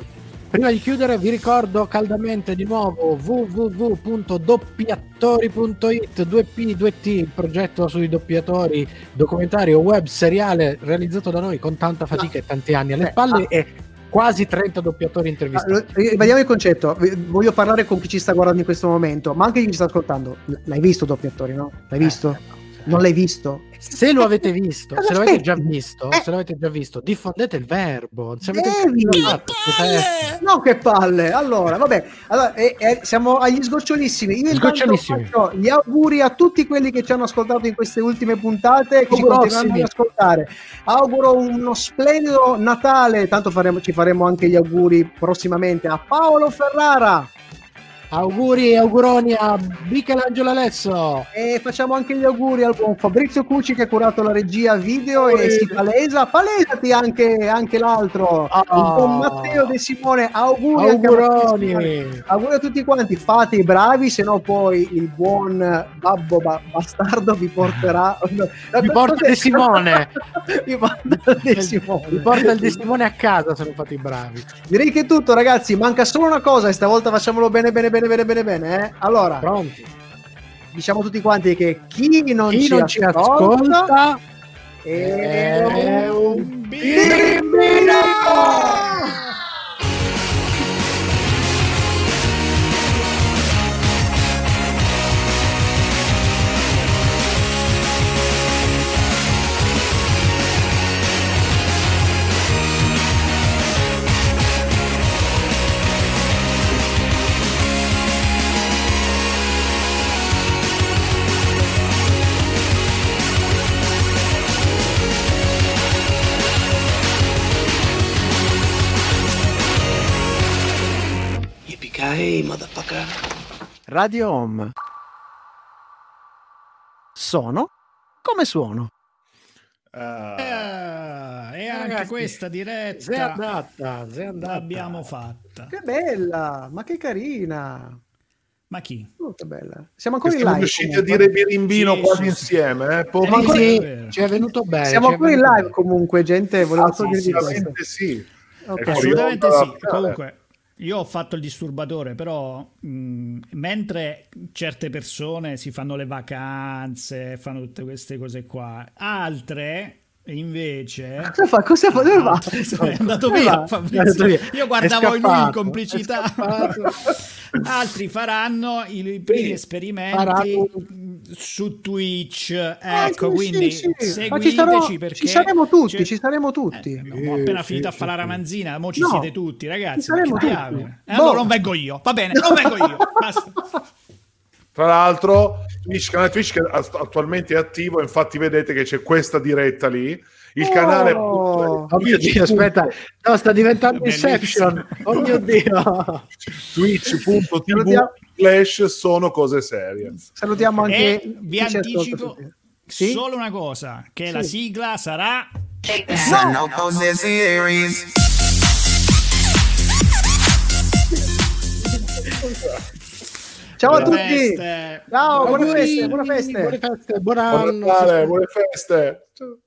prima di chiudere vi ricordo caldamente di nuovo www.doppiatori.it 2P 2T il progetto sui doppiatori documentario web seriale realizzato da noi con tanta fatica e tanti anni alle
Eh,
spalle
ah.
e quasi 30 doppiatori
Ah,
intervistati
lo- Ribadiamo il concetto, voglio parlare con chi ci sta guardando in questo momento, ma anche chi ci sta ascoltando. L'hai visto doppiatori, no? L'hai visto?
Eh,
Non l'hai visto?
Se lo avete visto, se lo avete
aspetti?
già visto,
Eh.
se lo avete già visto, diffondete il verbo. Se avete
Devi.
già fatto, scusate.
No, che palle! Allora, vabbè, allora, eh, eh, siamo agli sgocciolissimi. Io
Sgocciolissimi.
faccio gli auguri a tutti quelli che ci hanno ascoltato in queste ultime puntate, che ci continueranno ad ascoltare. Auguro uno splendido Natale, tanto faremo- ci faremo anche gli auguri prossimamente a Paolo Ferrara.
Auguri e auguroni a Michelangelo Alesso.
E facciamo anche gli auguri al buon Fabrizio Cucci che ha curato la regia video e si palesa. Palesati anche, anche l'altro,
Ah.
il buon Matteo De Simone. Auguri, anche a.
Auguroni.
Auguri a tutti quanti, fate i bravi, se no poi il buon babbo ba- bastardo vi porterà. [laughs] [laughs]
Vi porta De Simone.
vi porta De Simone.
Vi porta il De Simone a casa se non fate i bravi.
Direi che è tutto, ragazzi. Manca solo una cosa e stavolta facciamolo bene, bene, bene, bene, bene, bene. eh. Allora,
Pronti?
diciamo tutti quanti che chi non,
Chi
ci,
non ci
ascolta,
ascolta
è un bimbino! Radio Home. Sono come suono.
Ah,
Ah, e anche
Ragazzi,
questa
Se è
diretta
andata, è andata.
l'abbiamo fatta.
Che bella, ma che carina.
Ma chi?
Molto bella. Siamo ancora in
siamo
live.
riusciti a
comunque.
dire birimbino
Sì,
quasi
sì,
insieme. Eh? Po-
Ma
Sì,
ancora-
sì, ci è venuto bene.
Siamo ancora in live comunque, gente. Volevo solo questo.
Assolutamente sì.
Ok.
È fuori
Assolutamente sì.
da-
Comunque, io ho fatto il disturbatore, però mh, mentre certe persone si fanno le vacanze, fanno tutte queste cose qua, altre invece
Cosa fa? Cosa fa? Dove va? [laughs]
è andato via. Io guardavo lui in complicità. [laughs] Altri faranno i, primi
Sì,
esperimenti
faranno-
su Twitch.
Ah,
Ecco,
sì,
quindi
sì. Ma ci,
seguiteci
sarò-
perché
ci saremo tutti,
c'è-
ci saremo tutti.
eh, no, ho appena finito a fare la ramanzina, mo ci
No,
siete tutti, ragazzi.
ci saremo tutti.
diavolo. E
Boh.
allora non vengo io, va bene, non vengo io. [laughs] Basta.
Tra l'altro, Twitch, canale Twitch che att- attualmente è attivo, infatti vedete che c'è questa diretta lì. Il
Oh.
canale
Oh mio Dio, aspetta, no, sta diventando
Bellissimo.
Inception. Oh mio Dio.
twitch.tv slash sono cose serie.
Salutiamo anche
E vi anticipo
Sì?
solo una cosa, che la sigla sarà
Sono cose series.
Ciao a
Buone
tutti.
feste.
Ciao, buone
Auguri,
feste, buone feste.
Buone feste,
buon
anno.
Natale, buone feste. Ciao.